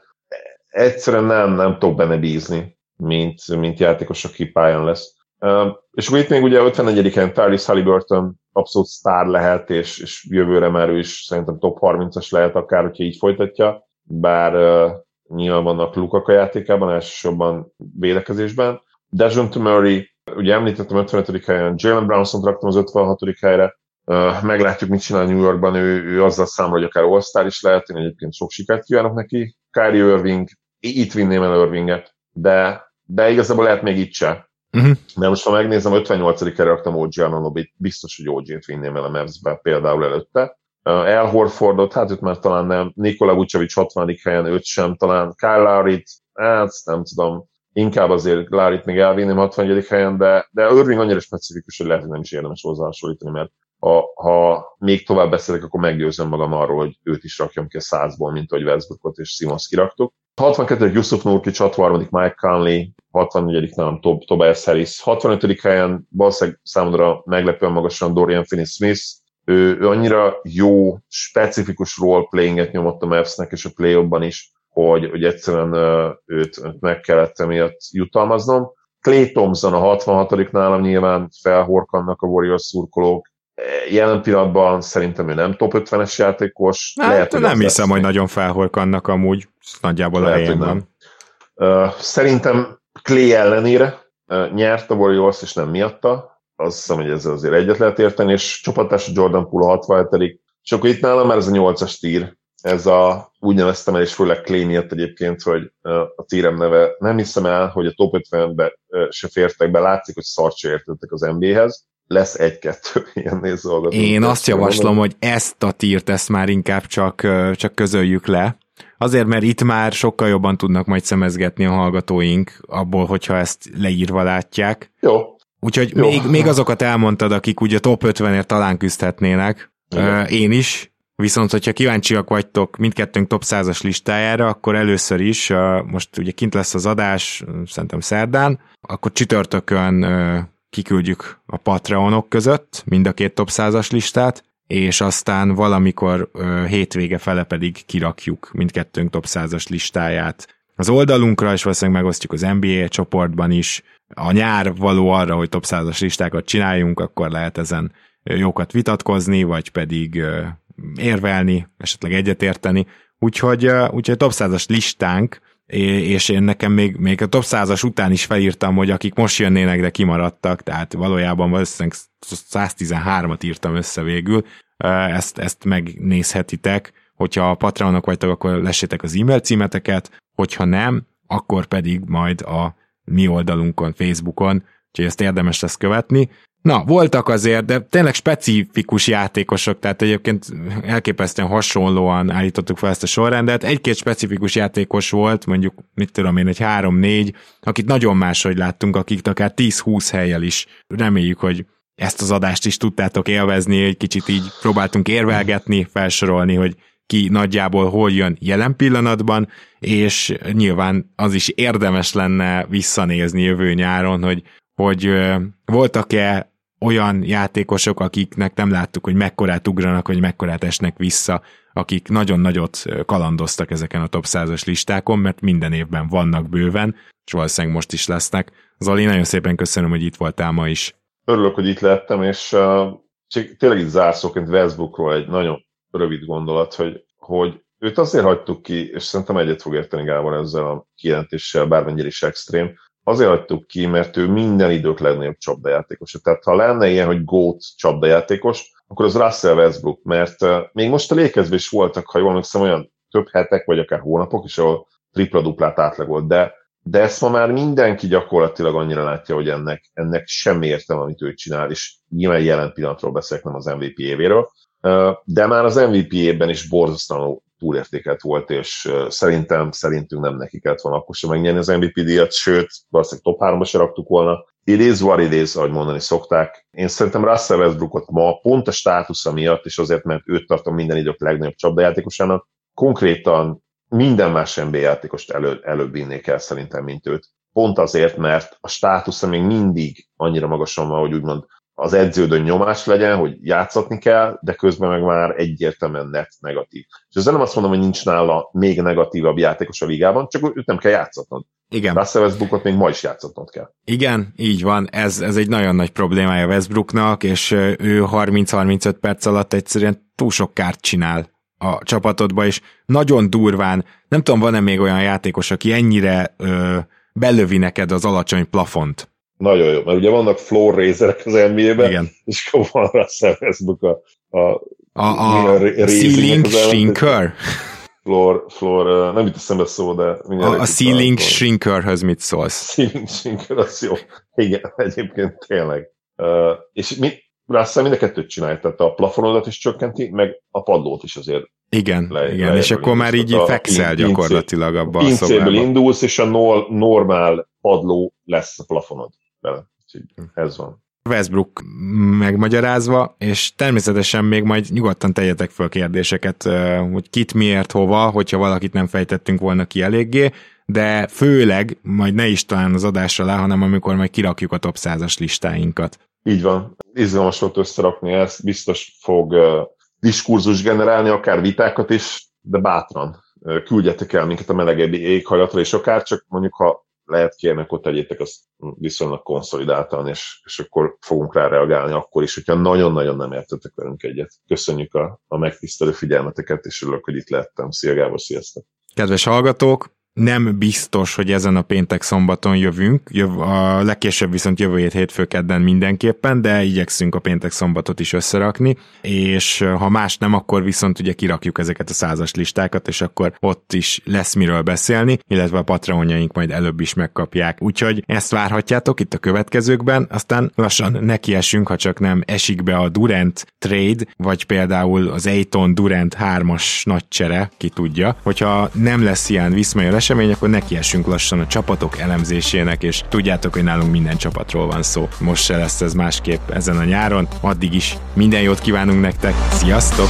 [SPEAKER 1] Egyszerűen nem, nem tudok benne bízni, mint, mint játékos, aki pályán lesz. És akkor itt még ugye 54 en Tyrese Halliburton abszolút sztár lehet, és, és jövőre már ő is szerintem top 30-as lehet akár, hogyha így folytatja, bár nyilván vannak lukak a játékában, elsősorban védekezésben. Dejon Murray, ugye említettem 55. helyen, Jalen Brownson raktam az 56. helyre, uh, meglátjuk, mit csinál New Yorkban, ő, ő azzal számol, hogy akár all is lehet, én egyébként sok sikert kívánok neki. Kyrie Irving, itt vinném el Irvinget, de, de igazából lehet még itt se Uh-huh. De most, ha megnézem, 58 helyre raktam OG Anonobit, biztos, hogy OG-t vinném el a Mavs-be például előtte. Uh, El Horfordot, hát őt már talán nem, Nikola Vucevic 60. helyen, őt sem, talán Kyle Lowry-t, hát nem tudom, inkább azért Lárit még elvinném 61. helyen, de, de Irving annyira specifikus, hogy lehet, hogy nem is érdemes hasonlítani, mert ha, ha még tovább beszélek, akkor meggyőzöm magam arról, hogy őt is rakjam ki a százból, mint ahogy Westbrookot és Simons kiraktuk. 62. Yusuf Nurkic, 63. Mike Conley, 64. nálam Tob, Tobias Harris, 65. helyen valószínűleg számodra meglepően magasan Dorian Finney-Smith, ő, ő annyira jó, specifikus role-playinget nyomott a Mavs-nek és a play is, hogy, hogy egyszerűen őt, őt meg kellett emiatt jutalmaznom. Clay Thompson a 66. nálam nyilván felhorkannak a Warriors szurkolók, jelen pillanatban szerintem ő nem top 50-es játékos.
[SPEAKER 2] Hát, lehet, hogy nem hiszem, hogy nagyon felhorkannak amúgy, nagyjából a helyén van.
[SPEAKER 1] Uh, szerintem Clay ellenére uh, nyert a Warriors, és nem miatta. Azt hiszem, hogy ezzel azért egyet lehet érteni, és csapatás Jordan Poole a 67 És akkor itt nálam már ez a nyolcas tír, ez a, úgy neveztem el, és főleg Clay miatt egyébként, hogy a tírem neve, nem hiszem el, hogy a top 50-be se fértek be, látszik, hogy szart se értettek az NBA-hez, lesz egy-kettő ilyen nézőhallgató.
[SPEAKER 2] Én azt javaslom, hogy ezt a tírt, ezt már inkább csak, csak közöljük le, Azért, mert itt már sokkal jobban tudnak majd szemezgetni a hallgatóink abból, hogyha ezt leírva látják.
[SPEAKER 1] Jó.
[SPEAKER 2] Úgyhogy Jó. Még, még azokat elmondtad, akik ugye top 50-ért talán küzdhetnének. Igen. Én is, Viszont, hogyha kíváncsiak vagytok mindkettőnk top 100-as listájára, akkor először is, most ugye kint lesz az adás, szerintem szerdán, akkor csütörtökön kiküldjük a Patreonok között mind a két top 100-as listát, és aztán valamikor hétvége fele pedig kirakjuk mindkettőnk top 100-as listáját az oldalunkra, és valószínűleg megosztjuk az NBA csoportban is. A nyár való arra, hogy top 100-as listákat csináljunk, akkor lehet ezen jókat vitatkozni, vagy pedig érvelni, esetleg egyetérteni. Úgyhogy, úgyhogy top 100-as listánk, és én nekem még, még a top 100-as után is felírtam, hogy akik most jönnének, de kimaradtak, tehát valójában valószínűleg 113-at írtam össze végül, ezt, ezt megnézhetitek, hogyha a Patreonok vagytok, akkor lessétek az e-mail címeteket, hogyha nem, akkor pedig majd a mi oldalunkon, Facebookon, úgyhogy ezt érdemes lesz követni. Na, voltak azért, de tényleg specifikus játékosok, tehát egyébként elképesztően hasonlóan állítottuk fel ezt a sorrendet. Egy-két specifikus játékos volt, mondjuk, mit tudom én, egy három-négy, akit nagyon máshogy láttunk, akik akár 10-20 helyel is reméljük, hogy ezt az adást is tudtátok élvezni, egy kicsit így próbáltunk érvelgetni, felsorolni, hogy ki nagyjából hol jön jelen pillanatban, és nyilván az is érdemes lenne visszanézni jövő nyáron, hogy hogy voltak-e olyan játékosok, akiknek nem láttuk, hogy mekkorát ugranak, vagy mekkorát esnek vissza, akik nagyon nagyot kalandoztak ezeken a top 100-as listákon, mert minden évben vannak bőven, és valószínűleg most is lesznek. Zoli, nagyon szépen köszönöm, hogy itt voltál ma is.
[SPEAKER 1] Örülök, hogy itt lettem, és uh, tényleg itt zárszóként Westbrookról egy nagyon rövid gondolat, hogy, hogy őt azért hagytuk ki, és szerintem egyet fog érteni Gábor ezzel a kijelentéssel, bármennyire is extrém, azért hagytuk ki, mert ő minden idők legnagyobb csapdajátékos. Tehát ha lenne ilyen, hogy GOAT csapdajátékos, akkor az Russell Westbrook, mert még most a lékezve is voltak, ha jól emlékszem, olyan több hetek, vagy akár hónapok is, ahol tripla-duplát átlagolt, de, de ezt ma már mindenki gyakorlatilag annyira látja, hogy ennek, ennek semmi értelme, amit ő csinál, és nyilván jelen pillanatról beszélek, nem az MVP évéről, de már az MVP évben is borzasztóan túlértékelt volt, és szerintem, szerintünk nem neki kellett volna akkor sem megnyerni az MVP díjat, sőt, valószínűleg top 3-ba se raktuk volna. It is what it is, ahogy mondani szokták. Én szerintem Russell Westbrookot ma pont a státusza miatt, és azért, mert őt tartom minden idők legnagyobb csapdajátékosának, konkrétan minden más NBA játékost elő, előbb vinnék el szerintem, mint őt. Pont azért, mert a státusza még mindig annyira magasan van, hogy úgymond az edződön nyomás legyen, hogy játszatni kell, de közben meg már egyértelműen net negatív. És ezzel nem azt mondom, hogy nincs nála még negatívabb játékos a ligában, csak őt nem kell játszatnod.
[SPEAKER 2] Igen.
[SPEAKER 1] Russell Westbrookot még ma is játszatnod kell.
[SPEAKER 2] Igen, így van. Ez, ez egy nagyon nagy problémája Westbrooknak, és ő 30-35 perc alatt egyszerűen túl sok kárt csinál a csapatodba, és nagyon durván, nem tudom, van-e még olyan játékos, aki ennyire ö, belövi neked az alacsony plafont,
[SPEAKER 1] nagyon jó, mert ugye vannak floor raiserek az NBA-ben, és akkor van Russell Westbrook a, a,
[SPEAKER 2] a, a ceiling shrinker.
[SPEAKER 1] Floor, floor, nem itt eszembe szó, de
[SPEAKER 2] A, a ceiling shrinkerhöz mit szólsz?
[SPEAKER 1] Ceiling shrinker, az jó. Igen, egyébként tényleg. Uh, és mi, Russell mind a kettőt csinálja, tehát a plafonodat is csökkenti, meg a padlót is azért
[SPEAKER 2] igen, le, igen, és akkor már így fekszel gyakorlatilag abban a szobában.
[SPEAKER 1] indulsz, és a normál padló lesz a plafonod vele. ez van.
[SPEAKER 2] Westbrook megmagyarázva, és természetesen még majd nyugodtan tegyetek föl kérdéseket, hogy kit, miért, hova, hogyha valakit nem fejtettünk volna ki eléggé, de főleg majd ne is talán az adásra le, hanem amikor majd kirakjuk a top 100-as listáinkat.
[SPEAKER 1] Így van. Izgalmas volt összerakni ezt, biztos fog diskurzus generálni, akár vitákat is, de bátran küldjetek el minket a melegebbi éghajlatra, és akár csak mondjuk, ha lehet kérni, akkor tegyétek azt viszonylag konszolidáltan, és, és akkor fogunk rá reagálni akkor is, hogyha nagyon-nagyon nem értetek velünk egyet. Köszönjük a, a megtisztelő figyelmeteket, és örülök, hogy itt lettem. Szia Gábor, sziasztok!
[SPEAKER 2] Kedves hallgatók, nem biztos, hogy ezen a péntek szombaton jövünk, Jöv, a legkésőbb viszont jövő hét hétfő kedden mindenképpen, de igyekszünk a péntek szombatot is összerakni, és ha más nem, akkor viszont ugye kirakjuk ezeket a százas listákat, és akkor ott is lesz miről beszélni, illetve a patronjaink majd előbb is megkapják. Úgyhogy ezt várhatjátok itt a következőkben, aztán lassan nekiesünk, ha csak nem esik be a Durant trade, vagy például az Aiton Durant 3-as nagy csere, ki tudja. Hogyha nem lesz ilyen viszmajor esemény, akkor nekiesünk lassan a csapatok elemzésének, és tudjátok, hogy nálunk minden csapatról van szó. Most se lesz ez másképp ezen a nyáron. Addig is minden jót kívánunk nektek. Sziasztok!